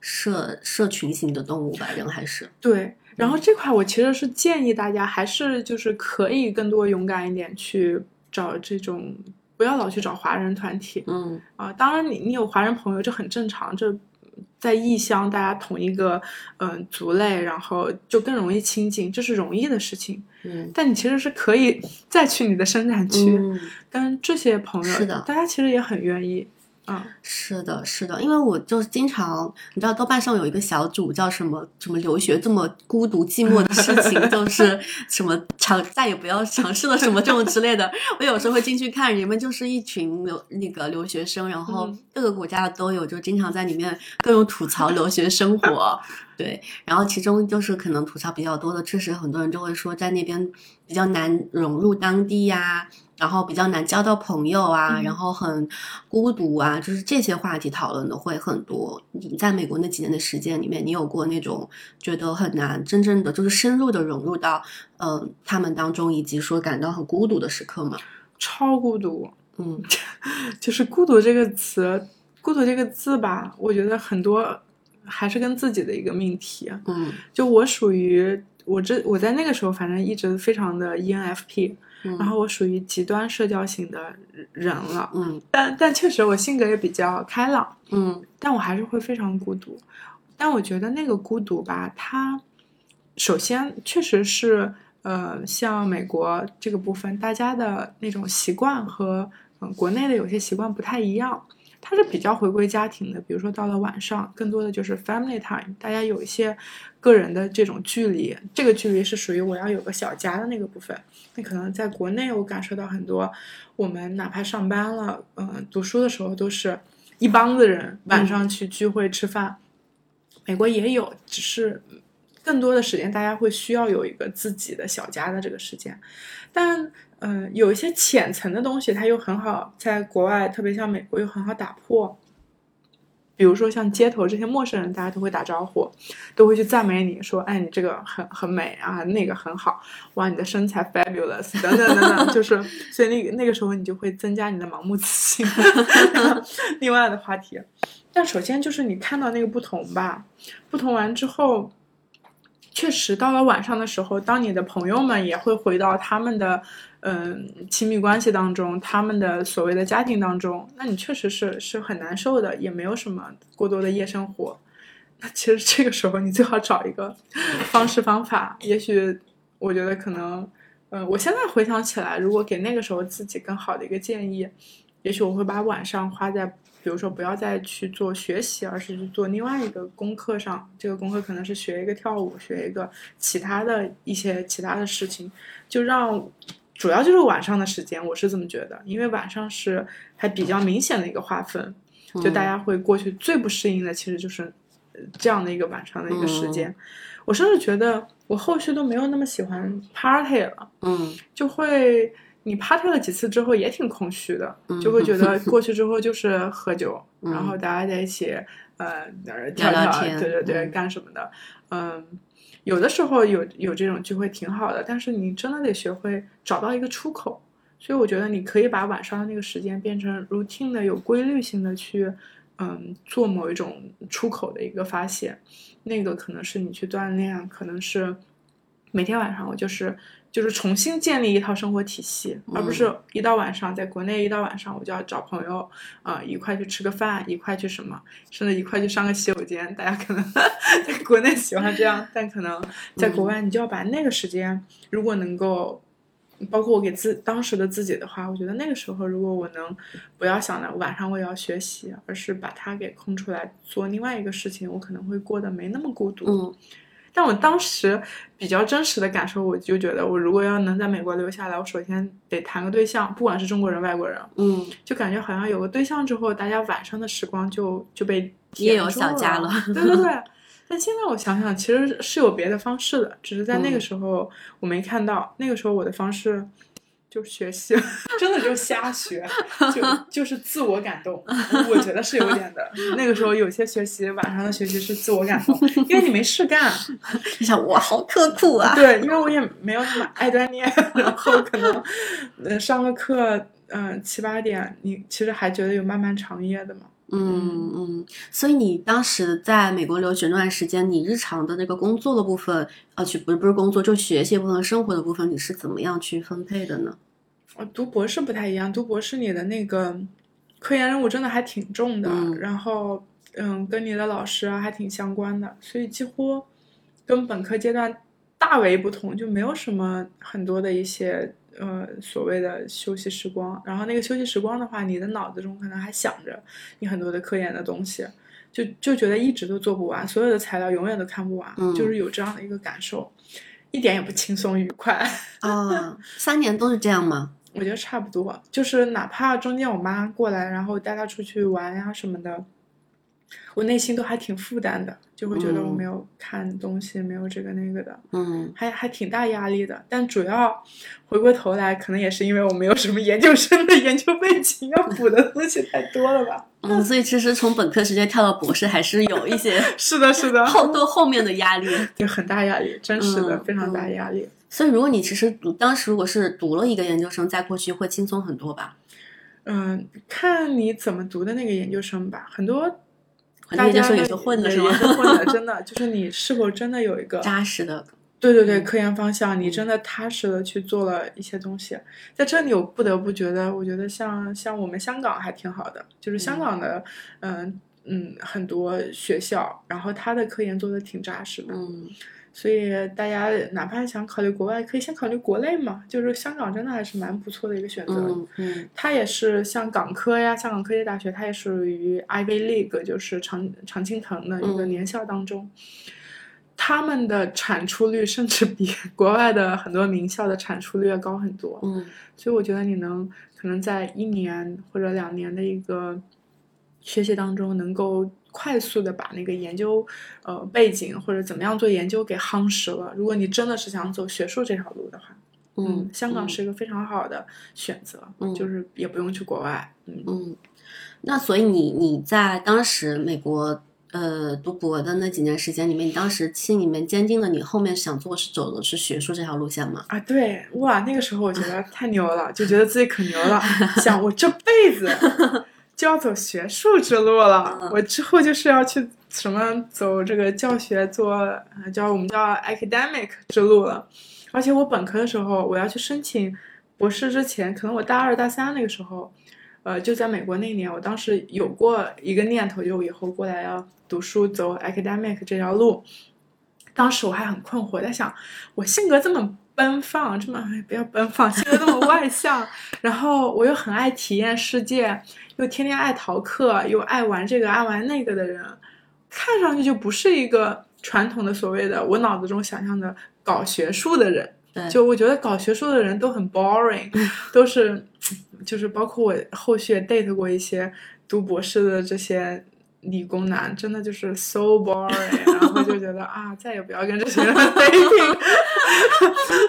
社社群型的动物吧，人还是对，然后这块我其实是建议大家，还是就是可以更多勇敢一点去找这种，不要老去找华人团体。嗯啊，当然你你有华人朋友这很正常，这在异乡大家同一个嗯、族类，然后就更容易亲近，这是容易的事情。嗯但你其实是可以 再去你的生产区，嗯。跟这些朋友，是的大家其实也很愿意。啊，是的，是的，因为我就经常，你知道豆瓣上有一个小组叫什么什么留学这么孤独寂寞的事情，就是什么尝再也不要尝试了什么这种之类的。我有时候会进去看，人们就是一群留那个留学生，然后嗯各个国家的都有，就经常在里面各种吐槽留学生活。对，然后其中就是可能吐槽比较多的，确实很多人就会说在那边比较难融入当地呀、然后比较难交到朋友啊，嗯然后很孤独啊，就是这些话题讨论的会很多。你在美国那几年的时间里面，你有过那种觉得很难真正的就是深入的融入到呃他们当中，以及说感到很孤独的时刻吗？超孤独，嗯 就是孤独这个词，孤独这个字吧，我觉得很多还是跟自己的一个命题。嗯就我属于我这我在那个时候，反正一直非常的 E ENFP，嗯，然后我属于极端社交型的人了。嗯但但确实我性格也比较开朗，嗯但我还是会非常孤独。但我觉得那个孤独吧，它首先确实是呃，像美国这个部分，大家的那种习惯和嗯、呃国内的有些习惯不太一样。它是比较回归家庭的，比如说到了晚上，更多的就是 family time，大家有一些个人的这种距离，这个距离是属于我要有个小家的那个部分。那可能在国内，我感受到很多，我们哪怕上班了，嗯、读书的时候都是一帮子人晚上去聚会吃饭。美国也有，只是更多的时间大家会需要有一个自己的小家的这个时间。但嗯、呃有一些浅层的东西，它又很好在国外，特别像美国又很好打破。比如说像街头这些陌生人，大家都会打招呼，都会去赞美你说，哎，你这个很很美啊，那个很好，哇，你的身材 fabulous 等等等等，就是所以那个那个时候你就会增加你的盲目自信。另外的话题，但首先就是你看到那个不同吧，不同完之后。确实，到了晚上的时候，当你的朋友们也会回到他们的，嗯，亲密关系当中，他们的所谓的家庭当中，那你确实是是很难受的，也没有什么过多的夜生活。那其实这个时候，你最好找一个方式方法。也许我觉得可能，嗯，我现在回想起来，如果给那个时候自己更好的一个建议，也许我会把晚上花在。比如说，不要再去做学习，而是去做另外一个功课上。这个功课可能是学一个跳舞，学一个其他的一些其他的事情。就让主要就是晚上的时间，我是这么觉得，因为晚上是还比较明显的一个划分。就大家会过去最不适应的，其实就是这样的一个晚上的一个时间。我甚至觉得我后续都没有那么喜欢 party 了。嗯，就会。你 party 了几次之后也挺空虚的，就会觉得 过去之后就是喝酒，然后大家在一起，呃，聊聊天，对对对，干什么的？嗯，有的时候有有这种聚会挺好的，但是你真的得学会找到一个出口。所以我觉得你可以把晚上的那个时间变成 routine 的、有规律性的去，嗯，做某一种出口的一个发泄。那个可能是你去锻炼，可能是每天晚上我就是。就是重新建立一套生活体系，而不是一到晚上，在国内一到晚上我就要找朋友，啊，一块去吃个饭，一块去什么，甚至一块去上个洗手间。大家可能 在国内喜欢这样，但可能在国外，你就要把那个时间，如果能够，包括我给自当时的自己的话，我觉得那个时候，如果我能不要想着晚上我也要学习，而是把它给空出来做另外一个事情，我可能会过得没那么孤独。嗯。但我当时比较真实的感受，我就觉得，我如果要能在美国留下来，我首先得谈个对象，不管是中国人、外国人，嗯，就感觉好像有个对象之后，大家晚上的时光就就被也有小家了，对对对。但现在我想想，其实是有别的方式的，只是在那个时候我没看到。那个时候我的方式。就学习，真的就瞎学，就 就是自我感动。我觉得是有点的。那个时候有些学习，晚上的学习是自我感动，因为你没事干。你想我好刻苦啊？对，因为我也没有那么爱锻炼，然后可能，呃，上个课，嗯，七八点，你其实还觉得有漫漫长夜的嘛。嗯嗯。所以你当时在美国留学那段时间，你日常的那个工作的部分，呃，去不是不是工作，就学习部分、生活的部分，你是怎么样去分配的呢？读博士不太一样，读博士你的那个科研任务真的还挺重的，然后嗯，跟你的老师啊还挺相关的，所以几乎跟本科阶段大为不同，就没有什么很多的一些呃所谓的休息时光。然后那个休息时光的话，你的脑子中可能还想着你很多的科研的东西，就就觉得一直都做不完，所有的材料永远都看不完，就是有这样的一个感受，一点也不轻松愉快 啊。三年都是这样吗？我觉得差不多，就是哪怕中间我妈过来，然后带她出去玩呀什么的，我内心都还挺负担的，就会觉得我没有看东西，没有这个那个的，嗯，还还挺大压力的。但主要回过头来，可能也是因为我没有什么研究生的 研究背景，要补的东西太多了吧。嗯，所以其实从本科直接跳到博士，还是有一些 是的，是的，后多后面的压力，对，很大压力，真实的非常大压力。所以，如果你其实读当时如果是读了一个研究生，再过去会轻松很多吧？嗯，看你怎么读的那个研究生吧。很多研究生也是混的是吗？混的，真的就是你是否真的有一个扎实的？对对对，科研方向，你真的踏实的去做了一些东西。在这里，我不得不觉得，我觉得像像我们香港还挺好的，就是香港的，嗯嗯，很多学校，然后他的科研做的挺扎实的。嗯。所以大家哪怕想考虑国外，可以先考虑国内嘛。就是香港真的还是蛮不错的一个选择。嗯嗯，它也是像港科呀，香港科技大学，它也属于 Ivy League，就是常常青藤的一个年校当中。他们的产出率甚至比 国外的很多名校的产出率要高很多。嗯，所以我觉得你能可能在一年或者两年的一个学习当中能够。快速的把那个研究，呃，背景或者怎么样做研究给夯实了。如果你真的是想走学术这条路的话，嗯，香港是一个非常好的选择，嗯，就是也不用去国外，嗯嗯。那所以你你在当时美国呃读博的那几年时间里面，你当时心里面坚定了你后面想做是走的是学术这条路线吗？啊，对，哇，那个时候我觉得 太牛了，就觉得自己可牛了，想我这辈子就要走学术之路了，我之后就是要去什么走这个教学，做呃叫我们叫 academic 之路了。而且我本科的时候，我要去申请博士之前，可能我大二大三那个时候，呃，就在美国那一年，我当时有过一个念头，就以后过来要读书走 academic 这条路。当时我还很困惑，在想我性格这么奔放，这么哎不要奔放，性格那么外向，然后我又很爱体验世界，又天天爱逃课，又爱玩这个爱玩那个的人，看上去就不是一个传统的所谓的我脑子中想象的搞学术的人。对就我觉得搞学术的人都很 boring，都是就是包括我后续也 date 过一些读博士的这些理工男，真的就是 so boring，然后就觉得啊，再也不要跟这些人 dating。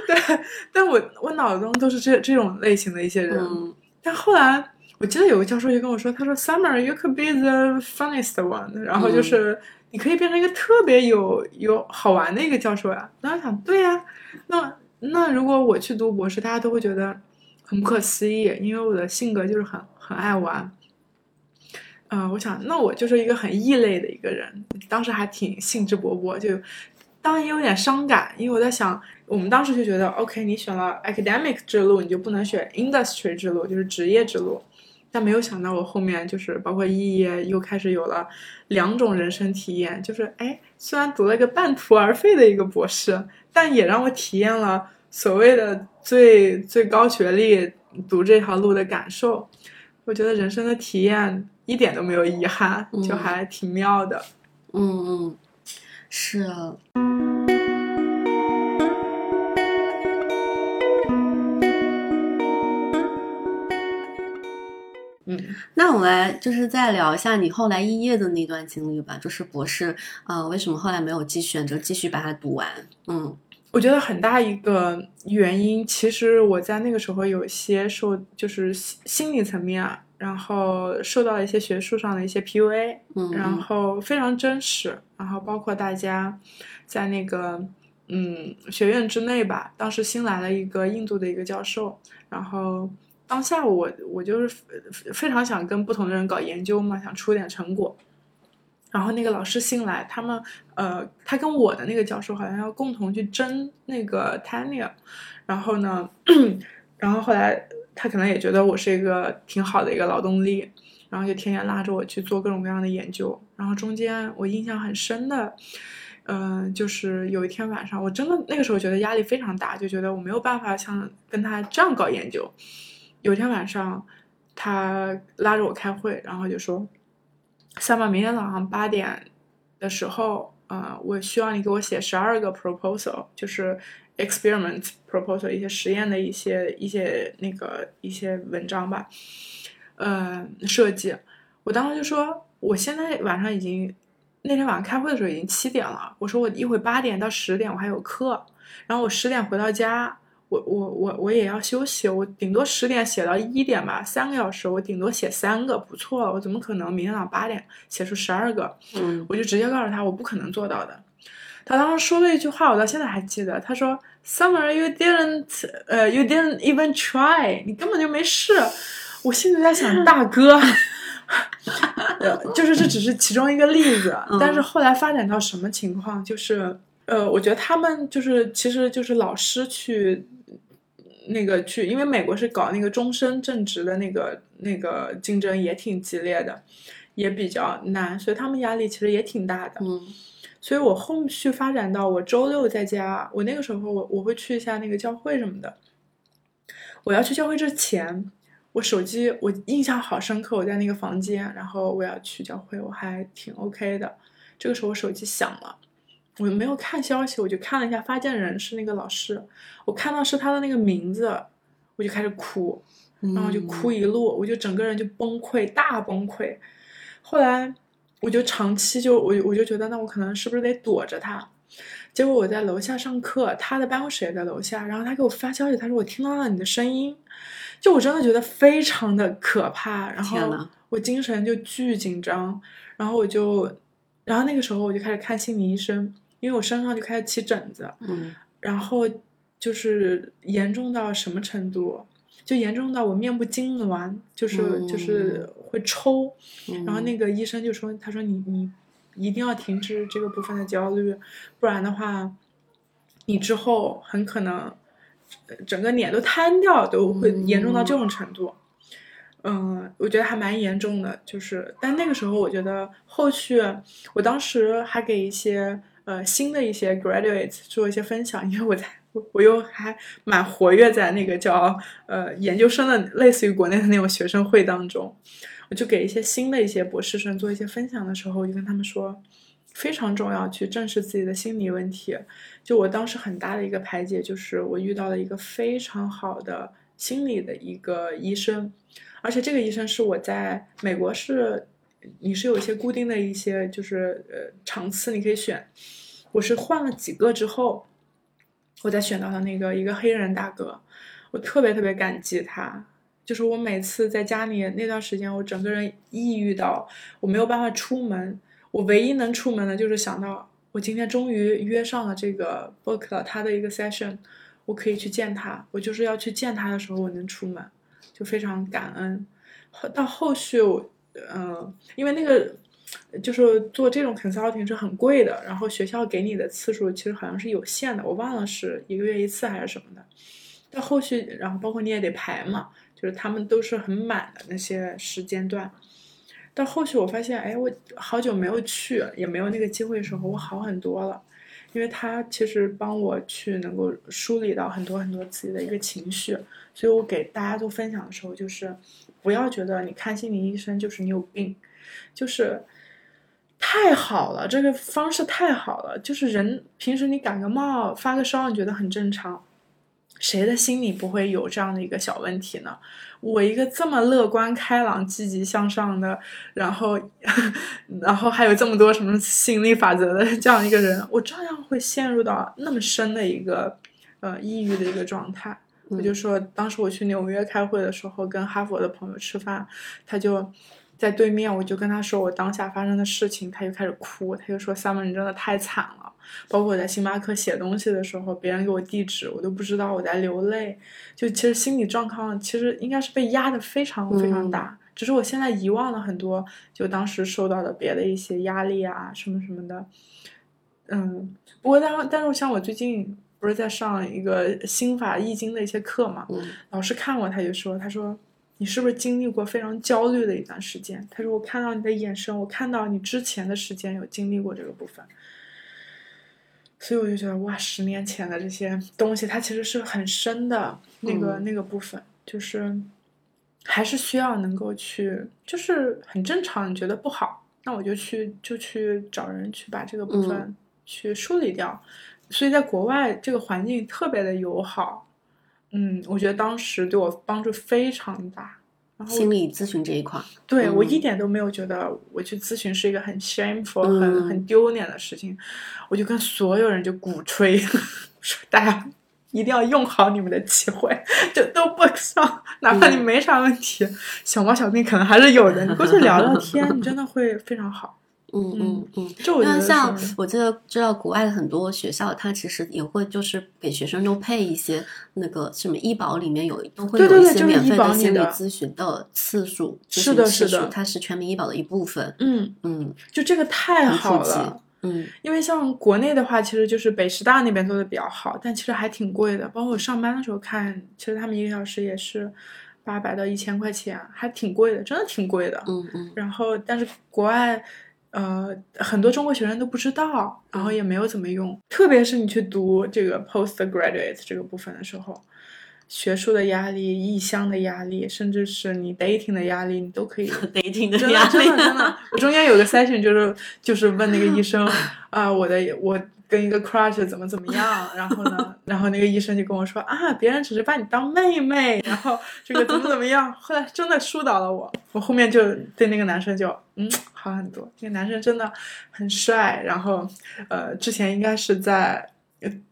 对，但我我脑中都是这这种类型的一些人。嗯但后来我记得有个教授就跟我说，他说 Summer you could be the funniest one，然后就是你可以变成一个特别有有好玩的一个教授呀。然后想，对呀、那那如果我去读博士，大家都会觉得很不可思议，因为我的性格就是很很爱玩。嗯、我想，那我就是一个很异类的一个人，当时还挺兴致勃勃，就当然也有点伤感，因为我在想，我们当时就觉得，OK，你选了 academic 之路，你就不能选 industry 之路，就是职业之路。但没有想到，我后面就是包括肄业，又开始有了两种人生体验，就是哎，虽然读了一个半途而废的一个博士，但也让我体验了所谓的最最高学历读这条路的感受。我觉得人生的体验一点都没有遗憾，就嗯还挺妙的。嗯嗯，是啊。嗯，那我们来就是再聊一下你后来肄业的那段经历吧，就是博士，呃，为什么后来没有继选择继续把它读完？嗯我觉得很大一个原因，其实我在那个时候有些受，就是心心理层面啊，然后受到了一些学术上的一些 PUA，嗯，然后非常真实，然后包括大家在那个嗯学院之内吧，当时新来了一个印度的一个教授，然后当下我我就是非非常想跟不同的人搞研究嘛，想出点成果。然后那个老师新来，他们呃，他跟我的那个教授好像要共同去争那个 tenure，然后呢，然后后来他可能也觉得我是一个挺好的一个劳动力，然后就天天拉着我去做各种各样的研究。然后中间我印象很深的，嗯、就是有一天晚上，我真的那个时候觉得压力非常大，就觉得我没有办法像跟他这样搞研究。有一天晚上，他拉着我开会，然后就说。下面明天早上八点的时候，呃，我需要你给我写十二个 proposal，就是 experiment proposal 一些实验的一些一些那个一些文章吧，呃，设计。我当时就说，我现在晚上已经那天晚上开会的时候已经七点了，我说我一会八点到十点我还有课，然后我十点回到家。我我我我也要休息，我顶多十点写到一点吧，三个小时，我顶多写三个，不错了。我怎么可能明天早上八点写出十二个？嗯我就直接告诉他，我不可能做到的。他当时说了一句话，我到现在还记得。他说：“Summer, you didn't，呃、y o u didn't even try，你根本就没试。”我心里在想，大哥，呃就是这只是其中一个例子，但是后来发展到什么情况？就是呃，我觉得他们就是其实就是老师去那个去，因为美国是搞那个终身正职的那个那个竞争也挺激烈的，也比较难，所以他们压力其实也挺大的。嗯所以我后续发展到我周六在家，我那个时候我我会去一下那个教会什么的。我要去教会之前，我手机我印象好深刻，我在那个房间，然后我要去教会，我还挺 OK 的。这个时候我手机响了，我没有看消息，我就看了一下发件人是那个老师，我看到是他的那个名字，我就开始哭，嗯，然后就哭一路，我就整个人就崩溃，大崩溃。后来我就长期就我我就觉得，那我可能是不是得躲着他？结果我在楼下上课，他的办公室也在楼下，然后他给我发消息，他说我听到了你的声音，就我真的觉得非常的可怕。然后，我精神就巨紧张，然后我就，然后那个时候我就开始看心理医生，因为我身上就开始起疹子，嗯然后就是严重到什么程度？就严重到我面部痉挛，就是、嗯就是会抽，嗯，然后那个医生就说，他说你你一定要停止这个部分的焦虑，不然的话，你之后很可能呃整个脸都瘫掉，都会严重到这种程度。嗯，我觉得还蛮严重的，就是，但那个时候我觉得后续，我当时还给一些呃新的一些 graduates 做一些分享，因为我在我我又还蛮活跃在那个叫呃研究生的类似于国内的那种学生会当中，我就给一些新的一些博士生做一些分享的时候，我就跟他们说，非常重要去正视自己的心理问题。就我当时很大的一个排解，就是我遇到了一个非常好的心理的一个医生，而且这个医生是我在美国是，你是有一些固定的一些就是呃场次你可以选，我是换了几个之后，我才选到了那个一个黑人大哥，我特别特别感激他。就是我每次在家里那段时间，我整个人抑郁到我没有办法出门，我唯一能出门的就是想到我今天终于约上了这个 book 了他的一个 session，我可以去见他，我就是要去见他的时候我能出门，就非常感恩。到后续我，嗯、因为那个就是做这种 consulting 是很贵的，然后学校给你的次数其实好像是有限的，我忘了是一个月一次还是什么的。到后续，然后包括你也得排嘛，就是他们都是很满的那些时间段。到后续我发现，哎，我好久没有去，也没有那个机会的时候，我好很多了，因为他其实帮我去能够梳理到很多很多自己的一个情绪，所以我给大家做分享的时候，就是不要觉得你看心理医生就是你有病，就是太好了，这个方式太好了，就是人平时你感个冒、发个烧，你觉得很正常。谁的心里不会有这样的一个小问题呢？我一个这么乐观开朗、积极向上的，然后，然后还有这么多什么吸引力法则的这样一个人，我照样会陷入到那么深的一个呃抑郁的一个状态。我就说，当时我去纽约开会的时候，跟哈佛的朋友吃饭，他就在对面，我就跟他说我当下发生的事情，他就开始哭，他就说：“Summer，你真的太惨了。”包括我在星巴克写东西的时候，别人给我地址，我都不知道我在流泪。就其实心理状况其实应该是被压得非常非常大，只是我现在遗忘了很多，就当时受到的别的一些压力啊什么什么的。嗯，不过但但是像我最近不是在上一个心法易经的一些课嘛，嗯老师看我他就说，他说你是不是经历过非常焦虑的一段时间？他说我看到你的眼神，我看到你之前的时间有经历过这个部分。所以我就觉得哇，十年前的这些东西，它其实是很深的那个、嗯那个部分，就是还是需要能够去，就是很正常。你觉得不好，那我就去就去找人去把这个部分嗯去梳理掉。所以在国外这个环境特别的友好，嗯，我觉得当时对我帮助非常大。然后心理咨询这一块，对、我一嗯点都没有觉得我去咨询是一个很 shameful、嗯很很丢脸的事情，我就跟所有人就鼓吹 说大家一定要用好你们的机会，就都不上，哪怕你嗯没啥问题，小猫小病可能还是有的，你过去聊聊天，你真的会非常好。嗯嗯嗯。就我像我记得知道国外的很多学校，它其实也会就是给学生都配一些那个什么医保里面有都会有一些对就是医免费的心理保里的咨询的次数，咨是的是的数它是全民医保的一部分。嗯，嗯，就这个太好了。嗯因为像国内的话，其实就是北师大那边做的比较好，但其实还挺贵的。包括我上班的时候看，其实他们一个小时也是八百到一千块钱，还挺贵的，真的挺贵的。嗯嗯然后，但是国外，呃，很多中国学生都不知道，然后也没有怎么用。特别是你去读这个 postgraduate 这个部分的时候，学术的压力、异乡的压力，甚至是你 dating 的压力，你都可以，dating 的压力，真的真的，我中间有个 session 就是就是问那个医生 啊、我的我跟一个 crush 怎么怎么样，然后呢，然后那个医生就跟我说啊，别人只是把你当妹妹，然后这个怎么怎么样，后来真的疏导了我，我后面就对那个男生就嗯好很多，那个男生真的很帅，然后呃之前应该是在。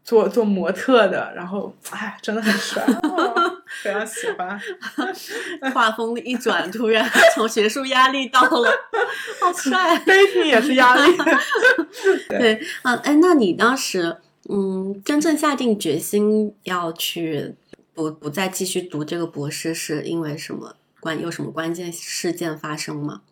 做做模特的，然后哎，真的很帅。哦 非常喜欢。画风一转，突然从学术压力到了，好帅。dating 也是压力。对啊，哎，那你当时嗯，真正下定决心要去不不再继续读这个博士，是因为什么关有什么关键事件发生吗？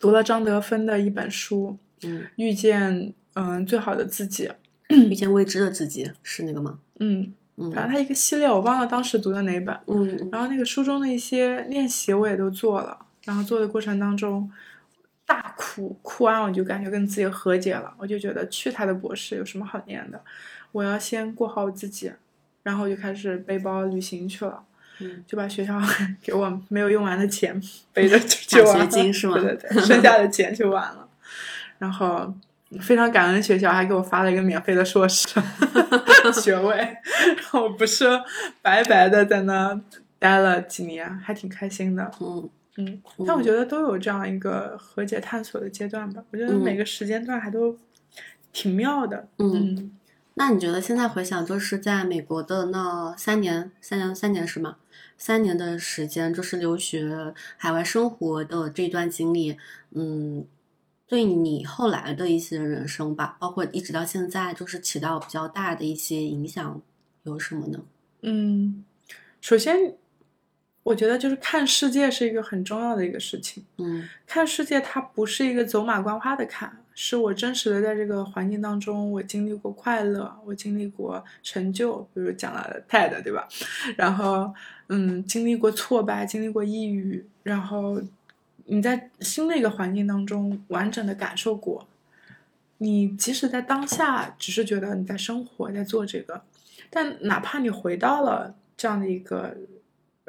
读了张德芬的一本书，嗯，遇见嗯最好的自己，遇见未知的自己是那个吗？嗯，嗯反正它一个系列，我忘了当时读的哪本。嗯然后那个书中的一些练习我也都做了，然后做的过程当中大哭，哭完我就感觉跟自己和解了，我就觉得去他的博士有什么好念的，我要先过好我自己，然后我就开始背包旅行去了。嗯，就把学校 给我没有用完的钱 背着去奖学完了，金是吗对对对，剩下的钱去玩了。然后非常感恩学校，还给我发了一个免费的硕士 学位，然后我不是白白的在那待了几年，还挺开心的。嗯嗯，但我觉得都有这样一个和解探索的阶段吧。我觉得嗯每个时间段还都挺妙的。嗯嗯那你觉得现在回想，就是在美国的那三年、三年、三年是吗？三年的时间，就是留学、海外生活的这段经历，嗯，对你后来的一些人生吧，包括一直到现在，就是起到比较大的一些影响，有什么呢？嗯，首先我觉得就是看世界是一个很重要的一个事情。嗯看世界，它不是一个走马观花的看，是我真实的在这个环境当中，我经历过快乐，我经历过成就，比如讲了 TED，对吧？然后，嗯，经历过挫败，经历过抑郁，然后你在新的一个环境当中完整的感受过，你即使在当下只是觉得你在生活，在做这个，但哪怕你回到了这样的一个。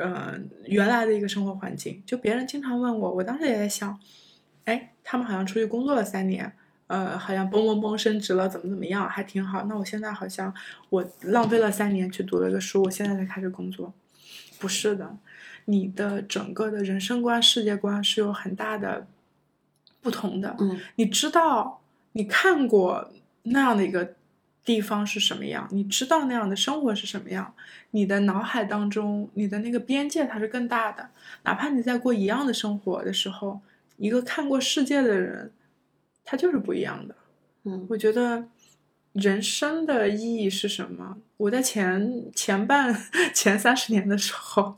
呃，原来的一个生活环境，就别人经常问我，我当时也在想，哎，他们好像出去工作了三年，呃，好像嘣嘣嘣升职了，怎么怎么样，还挺好。那我现在好像我浪费了三年去读了个书，我现在才开始工作，不是的，你的整个的人生观、世界观是有很大的不同的。嗯你知道，你看过那样的一个地方是什么样，你知道那样的生活是什么样，你的脑海当中，你的那个边界它是更大的。哪怕你在过一样的生活的时候，一个看过世界的人，他就是不一样的。嗯我觉得人生的意义是什么？我在前前半前三十年的时候，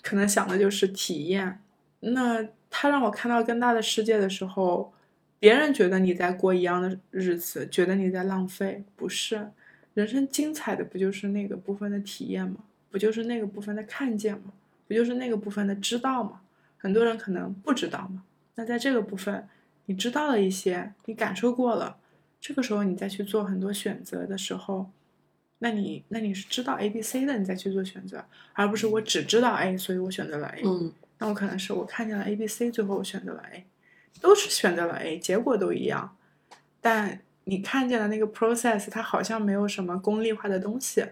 可能想的就是体验。那他让我看到更大的世界的时候，别人觉得你在过一样的日子，觉得你在浪费，不是。人生精彩的不就是那个部分的体验吗？不就是那个部分的看见吗？不就是那个部分的知道吗？很多人可能不知道嘛。那在这个部分，你知道了一些，你感受过了，这个时候你再去做很多选择的时候，那你那你是知道 A、B、C 的，你再去做选择，而不是我只知道 A，所以我选择了 A。嗯。那我可能是我看见了 A、B、C，最后我选择了 A，都是选择了 A，结果都一样，但你看见的那个 process，它好像没有什么功利化的东西，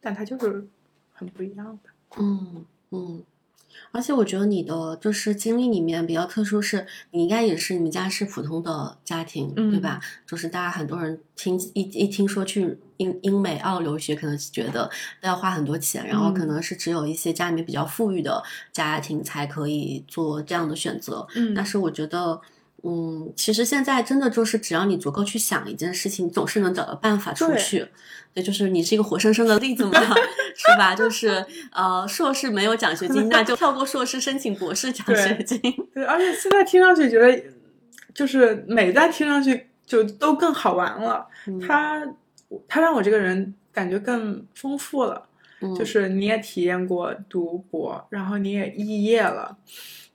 但它就是很不一样的。嗯嗯，而且我觉得你的就是经历里面比较特殊，是你应该也是你们家是普通的家庭，对嗯吧？就是大家很多人听一一听说去英英美澳留学，可能是觉得都要花很多钱，然后可嗯能是只有一些家里面比较富裕的家庭才可以做这样的选择。嗯但是我觉得。嗯，其实现在真的就是，只要你足够去想一件事情，你总是能找到办法出去。对，就是你是一个活生生的例子嘛，是吧？就是呃，硕士没有奖学金，那就跳过硕士申请博士奖学金。对，而且现在听上去觉得，就是每代听上去就都更好玩了。嗯它它让我这个人感觉更丰富了。嗯就是你也体验过读博，然后你也肄业了，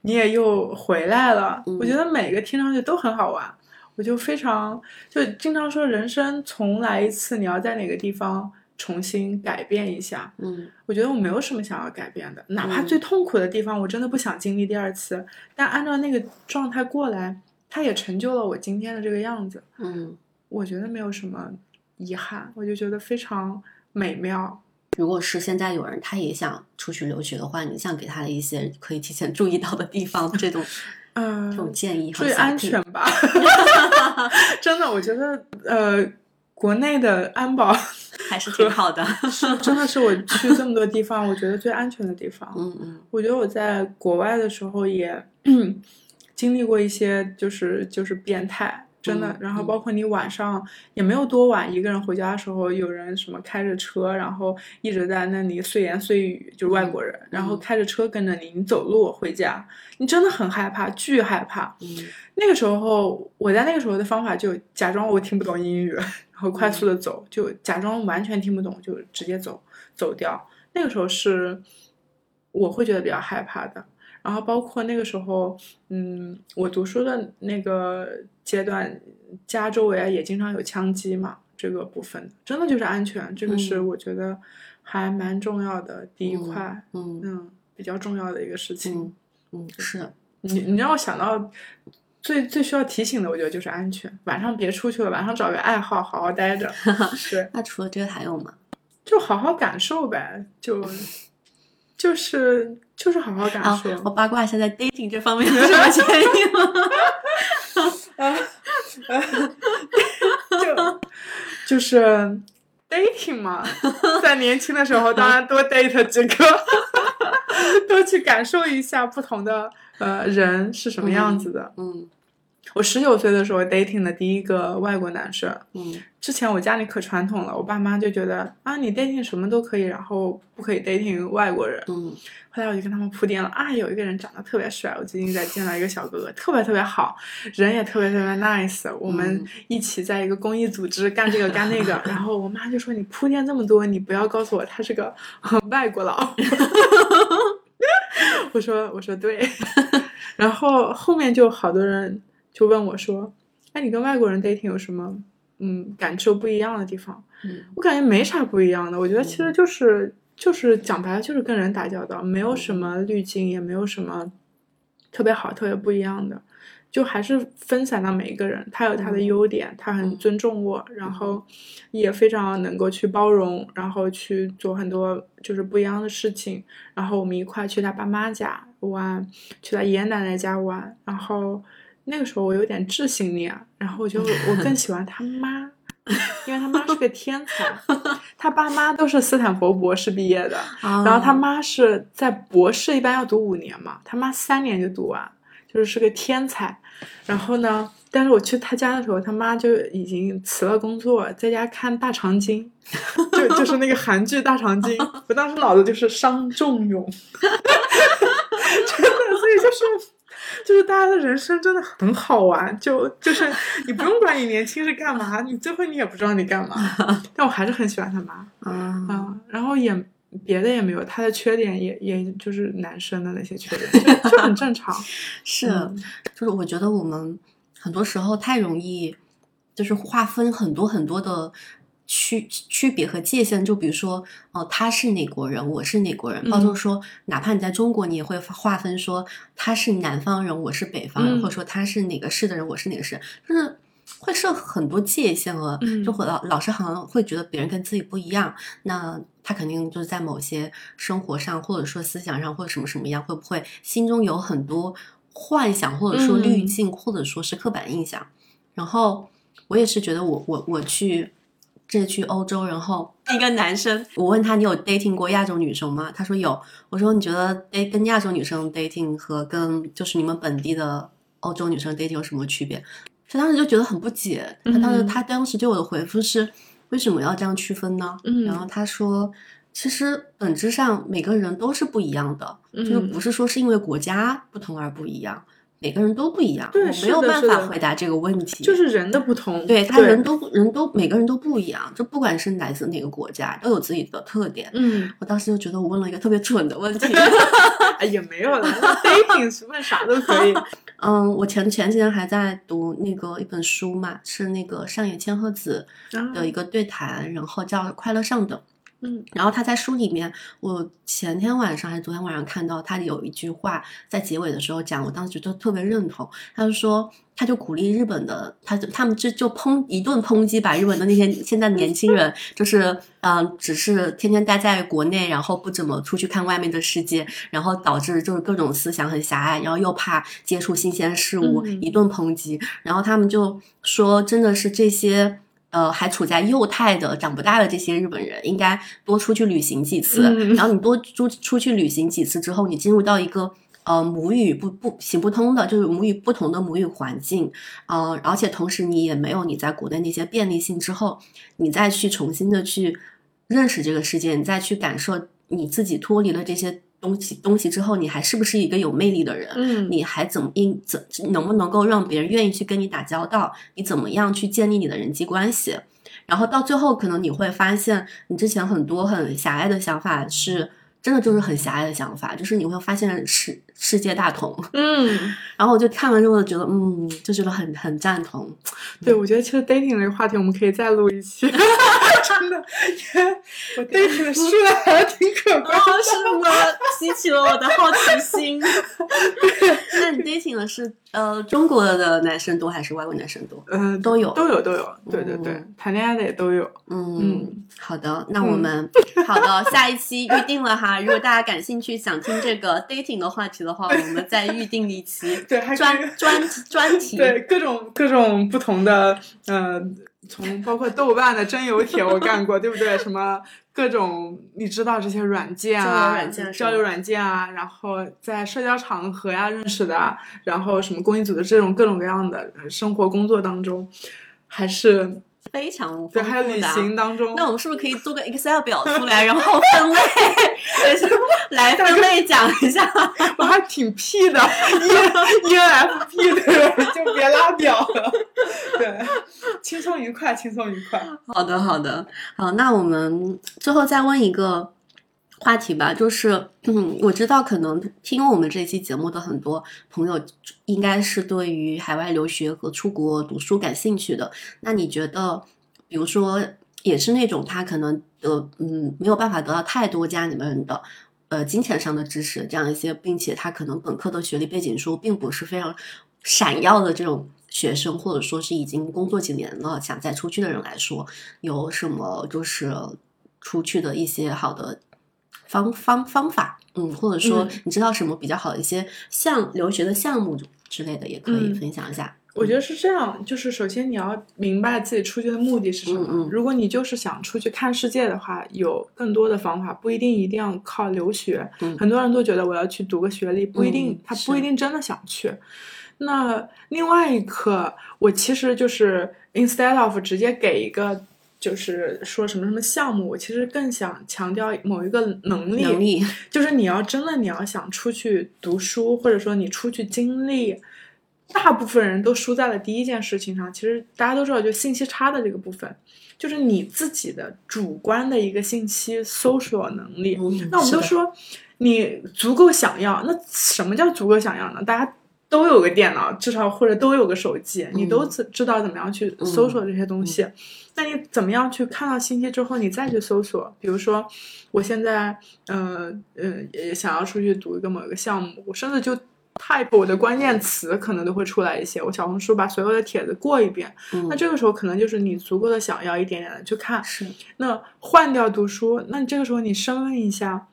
你也又回来了。嗯我觉得每个听上去都很好玩，我就非常就经常说，人生重来一次，你要在哪个地方重新改变一下。嗯我觉得我没有什么想要改变的，哪怕嗯最痛苦的地方，我真的不想经历第二次。但按照那个状态过来，它也成就了我今天的这个样子。嗯，我觉得没有什么遗憾，我就觉得非常美妙。如果是现在有人他也想出去留学的话，你想给他的一些可以提前注意到的地方，这种嗯、这种建议和注意小 tip 安全吧。真的，我觉得呃，国内的安保 还是挺好的，是真的是我去这么多地方，我觉得最安全的地方。嗯嗯我觉得我在国外的时候也 经历过一些，就是就是变态，真的。嗯然后嗯包括你晚上也没有多晚，一个人回家的时候，有人什么开着车，然后一直在那里碎言碎语，就是外国人，然后嗯开着车跟着你，你走路回家，你真的很害怕，巨害怕。嗯那个时候，我在那个时候的方法就假装我听不懂英语，然后快速的走，就假装完全听不懂，就直接走走掉。那个时候是我会觉得比较害怕的。然后包括那个时候，嗯，我读书的那个阶段，家周围啊也经常有枪击嘛，这个部分真的就是安全，这个是嗯我觉得还蛮重要的第一块，嗯嗯，比较重要的一个事情。嗯嗯，是，你你让我想到最最需要提醒的，我觉得就是安全。晚上别出去了，晚上找个爱好好好待着，对，那除了这个还有吗？就好好感受呗，就 就是就是好好感啊受。，我八卦一下，在 dating 这方面有什么建议吗？就就是 dating 嘛，在年轻的时候当然多 date 几个，多去感受一下不同的呃人是什么样子的。嗯我十九岁的时候 dating 的第一个外国男生，嗯之前我家里可传统了，我爸妈就觉得啊，你 dating 什么都可以，然后不可以 dating 外国人。嗯后来我就跟他们铺垫了啊，有一个人长得特别帅，我最近在见到一个小哥哥，特别特别好，人也特别特别 nice，我们嗯一起在一个公益组织干这个干那个。然后我妈就说你铺垫这么多，你不要告诉我他是个外国佬。我说我说对，然后后面就好多人就问我说，哎，你跟外国人 dating 有什么嗯感受不一样的地方？嗯我感觉没啥不一样的，我觉得其实就是就是讲白了就是跟人打交道，没有什么滤镜，也没有什么特别好、特别不一样的，就还是分散到每一个人，他有他的嗯。优点，他很嗯。尊重我，然后也非常能够去包容，然后去做很多就是不一样的事情，然后我们一块去他爸妈家玩，去他爷爷奶奶家玩，然后那个时候我有点智性恋，然后我就我我更喜欢他妈。因为他妈是个天才，他爸妈都是斯坦福博士毕业的，啊然后他妈是在博士一般要读五年嘛，他妈三年就读完，就是是个天才。然后呢，但是我去他家的时候，他妈就已经辞了工作，在家看《大长今 》，就就是那个韩剧《大长今》，我当时脑子就是伤仲永，真的，所以就是。就是大家的人生真的很好玩，就就是你不用管你年轻是干嘛，你最后你也不知道你干嘛。但我还是很喜欢他妈。啊啊，然后也别的也没有，他的缺点也也就是男生的那些缺点，就就很正常。是嗯，就是我觉得我们很多时候太容易，就是划分很多很多的区区别和界限。就比如说，哦、他是哪国人，我是哪国人，包括嗯。说，哪怕你在中国，你也会划分说他是南方人，我是北方人，嗯或者说他是哪个市的人，我是哪个市，就是。会设很多界限和，嗯。就会老老师好像会觉得别人跟自己不一样，那他肯定就是在某些生活上，或者说思想上，或者什么什么样，会不会心中有很多幻想，或者说滤嗯。镜，或者说是刻板印象？然后我也是觉得我我我去这去欧洲，然后一个男生，我问他你有 dating 过亚洲女生吗？他说有。我说你觉得 date 跟亚洲女生 dating 和跟就是你们本地的欧洲女生 dating 有什么区别？他当时就觉得很不解，他当时、嗯他当时对我的回复是为什么要这样区分呢？嗯然后他说。其实本质上每个人都是不一样的，就是嗯不是说是因为国家不同而不一样，每个人都不一样。对我没有办法回答这个问题，就是人的不同，对他人都人都每个人都不一样，就不管是来自哪个国家，都有自己的特点。嗯，我当时就觉得我问了一个特别蠢的问题。哎也没有了，dating 问啥都可以。嗯，我前前几天还在读那个一本书嘛，是那个上野千鹤子的一个对谈，然后叫《快乐上等》。嗯然后他在书里面，我前天晚上还是昨天晚上看到他有一句话在结尾的时候讲，我当时觉得特别认同。他就说，他就鼓励日本的，他就他们就就抨一顿抨击，把日本的那些现在的年轻人，就是嗯、呃只是天天待在国内，然后不怎么出去看外面的世界，然后导致就是各种思想很狭隘，然后又怕接触新鲜事物，嗯一顿抨击。然后他们就说，真的是这些。呃还处在幼态的、长不大的这些日本人，应该多出去旅行几次。嗯然后你多出出去旅行几次之后，你进入到一个呃母语不不行不通的，就是母语不同的母语环境，呃，而且同时你也没有你在国内那些便利性之后，你再去重新的去认识这个世界，你再去感受你自己脱离了这些东西东西之后，你还是不是一个有魅力的人？嗯你还怎么应怎能不能够让别人愿意去跟你打交道？你怎么样去建立你的人际关系？然后到最后，可能你会发现，你之前很多很狭隘的想法是真的就是很狭隘的想法，就是你会发现世世界大同。嗯，然后我就看完之后觉得，嗯，就觉得很很赞同。对，我觉得其实 dating 这个话题我们可以再录一期，真的，dating 的数量还挺可观的。是吗？激起了我的好奇心。那你 dating 的是呃中国的男生多还是外国男生多？嗯，都有都有，都有，对对对嗯，谈恋爱的也都有。嗯嗯，好的，那我们、好的下一期预定了哈。如果大家感兴趣想听这个 dating 的话题的话，我们再预定一期 对，专专专题。对各种各种不同的，呃，从包括豆瓣的真有帖我干过，对不对？什么各种你知道这些软件啊，交友软件啊，然后在社交场合呀认识的，然后什么公益组的这种各种各样的呃生活工作当中，还是非常对，丰还有旅行当中，那我们是不是可以做个 Excel 表出来，然后分类，就 是来分类讲一下？我还挺 P 的，E ENFP 的人就别拉表了，对，轻松愉快，轻松愉快。好的，好的，好，那我们最后再问一个话题吧，就是，嗯，我知道可能听我们这期节目的很多朋友应该是对于海外留学和出国读书感兴趣的。那你觉得，比如说，也是那种他可能呃，嗯，没有办法得到太多家里面的。呃，金钱上的支持，这样一些，并且他可能本科的学历背景书并不是非常闪耀的这种学生，或者说是已经工作几年了想再出去的人来说，有什么就是出去的一些好的方方方法，嗯，或者说嗯你知道什么比较好的一些项留学的项目之类的，也可以嗯分享一下。我觉得是这样，就是首先你要明白自己出去的目的是什么。嗯嗯如果你就是想出去看世界的话，有更多的方法，不一定一定要靠留学。嗯很多人都觉得我要去读个学历，不一定，嗯他不一定真的想去。那另外一个，我其实就是 instead of 直接给一个。就是说什么什么项目，我其实更想强调某一个能力，能力，就是你要真的你要想出去读书，或者说你出去经历，大部分人都输在了第一件事情上。其实大家都知道，就信息差的这个部分，就是你自己的主观的一个信息搜索能力。嗯那我们都说你足够想要，那什么叫足够想要呢？大家都有个电脑，至少或者都有个手机，你都知知道怎么样去搜索这些东西。那你怎么样去看到信息之后，你再去搜索？比如说，我现在呃呃也想要出去读一个某一个项目，我甚至就 type 我的关键词可能都会出来一些。我小红书把所有的帖子过一遍，嗯那这个时候可能就是你足够的想要一点点的去看。是那换掉读书，那这个时候你深问一下，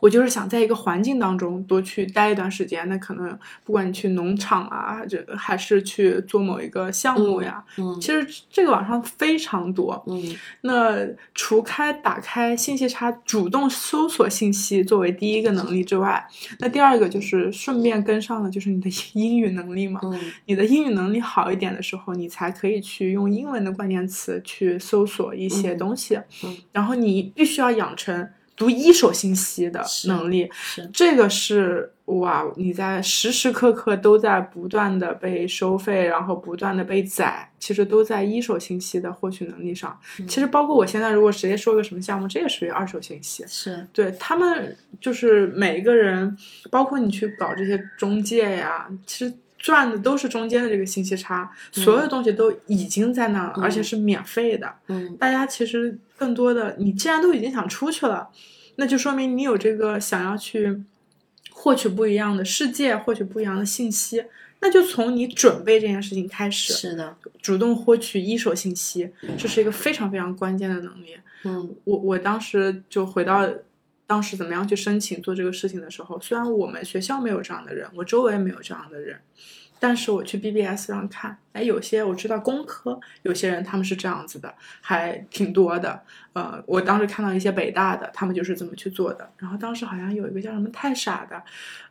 我就是想在一个环境当中多去待一段时间。那可能不管你去农场啊，这还是去做某一个项目呀，嗯其实这个网上非常多。嗯那除开打开信息差，主动搜索信息作为第一个能力之外，那第二个就是顺便跟上了，就是你的 英语能力嘛。嗯你的英语能力好一点的时候，你才可以去用英文的关键词去搜索一些嗯东西。嗯然后你必须要养成读一手信息的能力，这个是哇，你在时时刻刻都在不断的被收费，然后不断的被宰，其实都在一手信息的获取能力上。嗯其实包括我现在如果直接说个什么项目，这也属于二手信息。是对他们，就是每一个人，包括你去搞这些中介呀，其实赚的都是中间的这个信息差，所有东西都已经在那儿了，而且是免费的。嗯大家其实更多的，你既然都已经想出去了，那就说明你有这个想要去获取不一样的世界，获取不一样的信息。那就从你准备这件事情开始，是的主动获取一手信息，这是一个非常非常关键的能力。嗯我我当时就回到当时怎么样去申请做这个事情的时候，虽然我们学校没有这样的人，我周围没有这样的人，但是我去 BBS 上看，哎，有些我知道工科有些人他们是这样子的，还挺多的。呃，我当时看到一些北大的，他们就是这么去做的。然后当时好像有一个叫什么太傻的，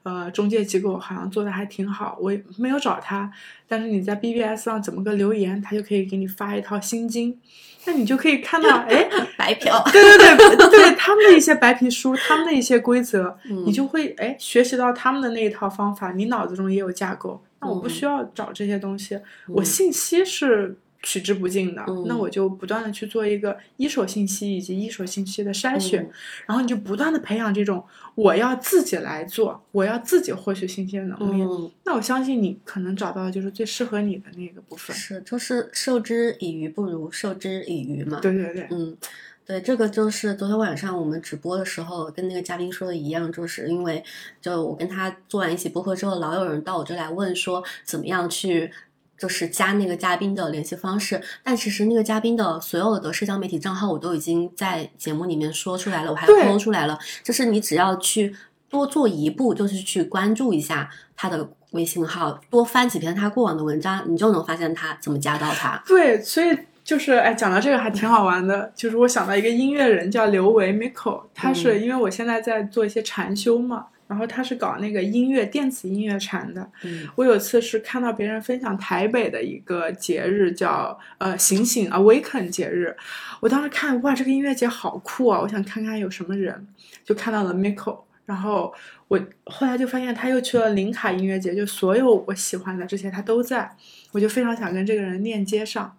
呃，中介机构好像做的还挺好，我也没有找他。但是你在 BBS 上怎么个留言，他就可以给你发一套心经，那你就可以看到，哎，白嫖。对对对 对，他们的一些白皮书，他们的一些规则，你就会哎学习到他们的那一套方法，你脑子中也有架构。那我不需要找这些东西，我信息是取之不尽的，那我就不断的去做一个一手信息以及一手信息的筛选，然后你就不断的培养这种我要自己来做，我要自己获取信息的能力。那我相信你可能找到的就是最适合你的那个部分。是，就是授之以鱼不如授之以渔嘛。对对对，嗯。对，这个就是昨天晚上我们直播的时候跟那个嘉宾说的一样，就是因为就我跟他做完一期播客之后，老有人到我这来问说怎么样去就是加那个嘉宾的联系方式，但其实那个嘉宾的所有的社交媒体账号我都已经在节目里面说出来了，我还抛出来了，就是你只要去多做一步，就是去关注一下他的微信号，多翻几篇他过往的文章，你就能发现他怎么加到他。对，所以。就是哎，讲到这个还挺好玩的。就是我想到一个音乐人叫刘维 Miko，他是因为我现在在做一些禅修嘛，然后他是搞那个音乐电子音乐禅的。嗯，我有次是看到别人分享台北的一个节日叫呃醒醒 Awaken 节日，我当时看哇这个音乐节好酷啊，我想看看有什么人，就看到了 Miko，然后我后来就发现他又去了林卡音乐节，就所有我喜欢的这些他都在，我就非常想跟这个人链接上。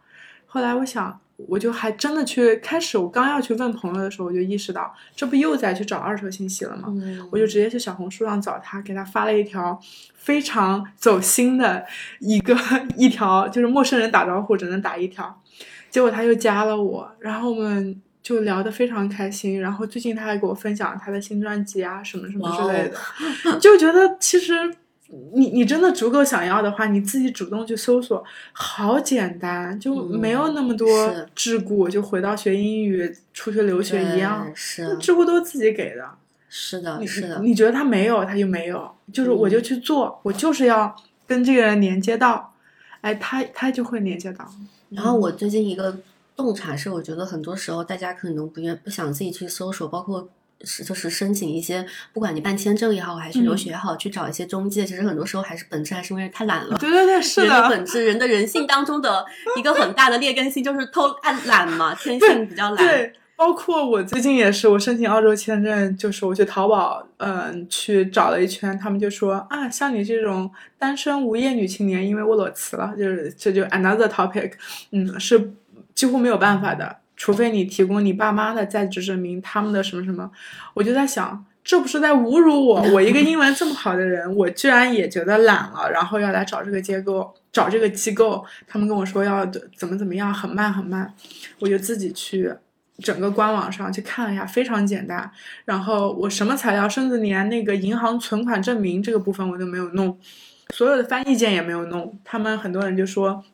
后来我想，我就还真的去开始，我刚要去问朋友的时候，我就意识到，这不又在去找二手信息了吗？我就直接去小红书上找他，给他发了一条非常走心的一个一条，就是陌生人打招呼只能打一条，结果他又加了我，然后我们就聊得非常开心，然后最近他还给我分享他的新专辑啊什么什么之类的，就觉得其实。你你真的足够想要的话，你自己主动去搜索，好简单，就没有那么多桎梏，就回到学英语、出去留学一样，是桎梏都是自己给的。是的，是的。你觉得他没有，他就没有，就是我就去做，我就是要跟这个人连接到，哎，他他就会连接到。然后我最近一个洞察是，我觉得很多时候大家可能不愿不想自己去搜索，包括。是，就是申请一些，不管你办签证也好，还是留学也好，去找一些中介，其实很多时候还是本质还是因为太懒了。对对对，是的。人的本质，人的人性当中的一个很大的劣根性就是偷爱懒嘛，天性比较懒。对，包括我最近也是，我申请澳洲签证，就是我去淘宝，嗯，去找了一圈，他们就说啊，像你这种单身无业女青年，因为我裸辞了，就是这就 another topic，嗯，是几乎没有办法的。除非你提供你爸妈的在职证明，他们的什么什么，我就在想，这不是在侮辱我？我一个英文这么好的人，我居然也觉得懒了，然后要来找这个机构，找这个机构，他们跟我说要怎么怎么样，很慢很慢，我就自己去整个官网上去看了一下，非常简单。然后我什么材料，甚至连那个银行存款证明这个部分我都没有弄，所有的翻译件也没有弄。他们很多人就说。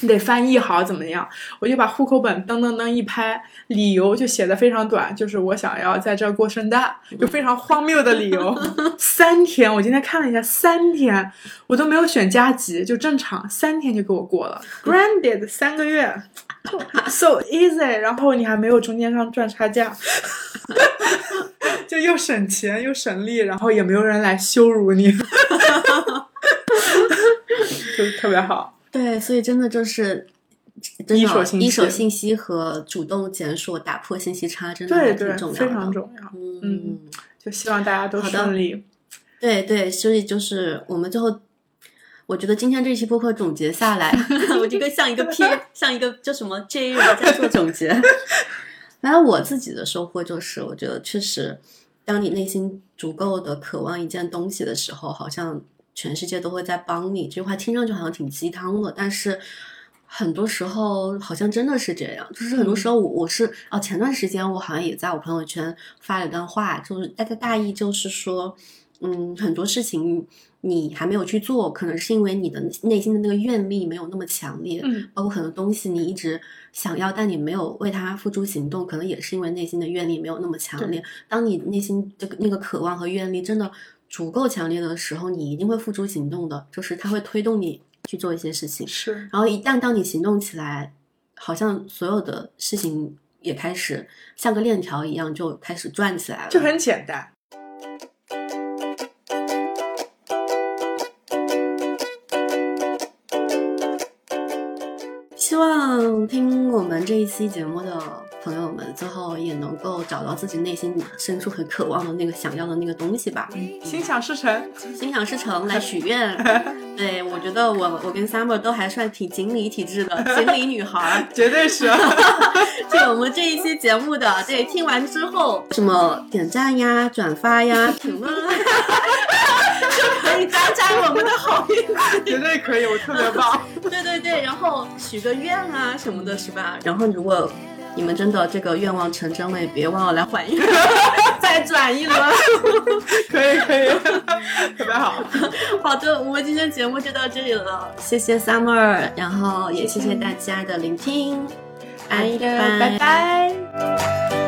你得翻译好怎么样？我就把户口本噔噔噔一拍，理由就写的非常短，就是我想要在这儿过圣诞，就非常荒谬的理由。三天，我今天看了一下，三天我都没有选加急，就正常，三天就给我过了。Granted，三个月，so easy。然后你还没有中间商赚差价，就又省钱又省力，然后也没有人来羞辱你，就特别好。对，所以真的就是一手一手信息和主动检索打破信息差，真的还挺重要的，非常重要。嗯，就希望大家都顺利。对对，所以就是我们最后，我觉得今天这期播客总结下来，我这个像一个 P，像一个叫什么 J 在做总结。反正我自己的收获就是，我觉得确实，当你内心足够的渴望一件东西的时候，好像。全世界都会在帮你，这句话听上去好像挺鸡汤的，但是很多时候好像真的是这样。就是很多时候，我我是哦，前段时间我好像也在我朋友圈发了一段话，就是大概大意就是说，嗯，很多事情你还没有去做，可能是因为你的内心的那个愿力没有那么强烈。嗯，包括很多东西你一直想要，但你没有为它付诸行动，可能也是因为内心的愿力没有那么强烈。当你内心这个那个渴望和愿力真的。足够强烈的时候，你一定会付诸行动的，就是它会推动你去做一些事情。是，然后一旦当你行动起来，好像所有的事情也开始像个链条一样就开始转起来了，就很简单。希望听我们这一期节目的朋友们，最后也能够找到自己内心深处很渴望的那个想要的那个东西吧。心想事成，心想事成，来许愿。对我觉得我我跟 Summer 都还算挺锦鲤体质的，锦鲤女孩，绝对是。就我们这一期节目的，对，听完之后什么点赞呀、转发呀、评论。可以加加我们的好运，绝对可以，我特别棒。对对对，然后许个愿啊什么的，是吧？然后如果你们真的这个愿望成真了，也别忘了来还愿，再转一轮。可以可以，特别好。好的，我们今天节目就到这里了，谢谢 Summer，然后也谢谢大家的聆听，拜拜拜。tree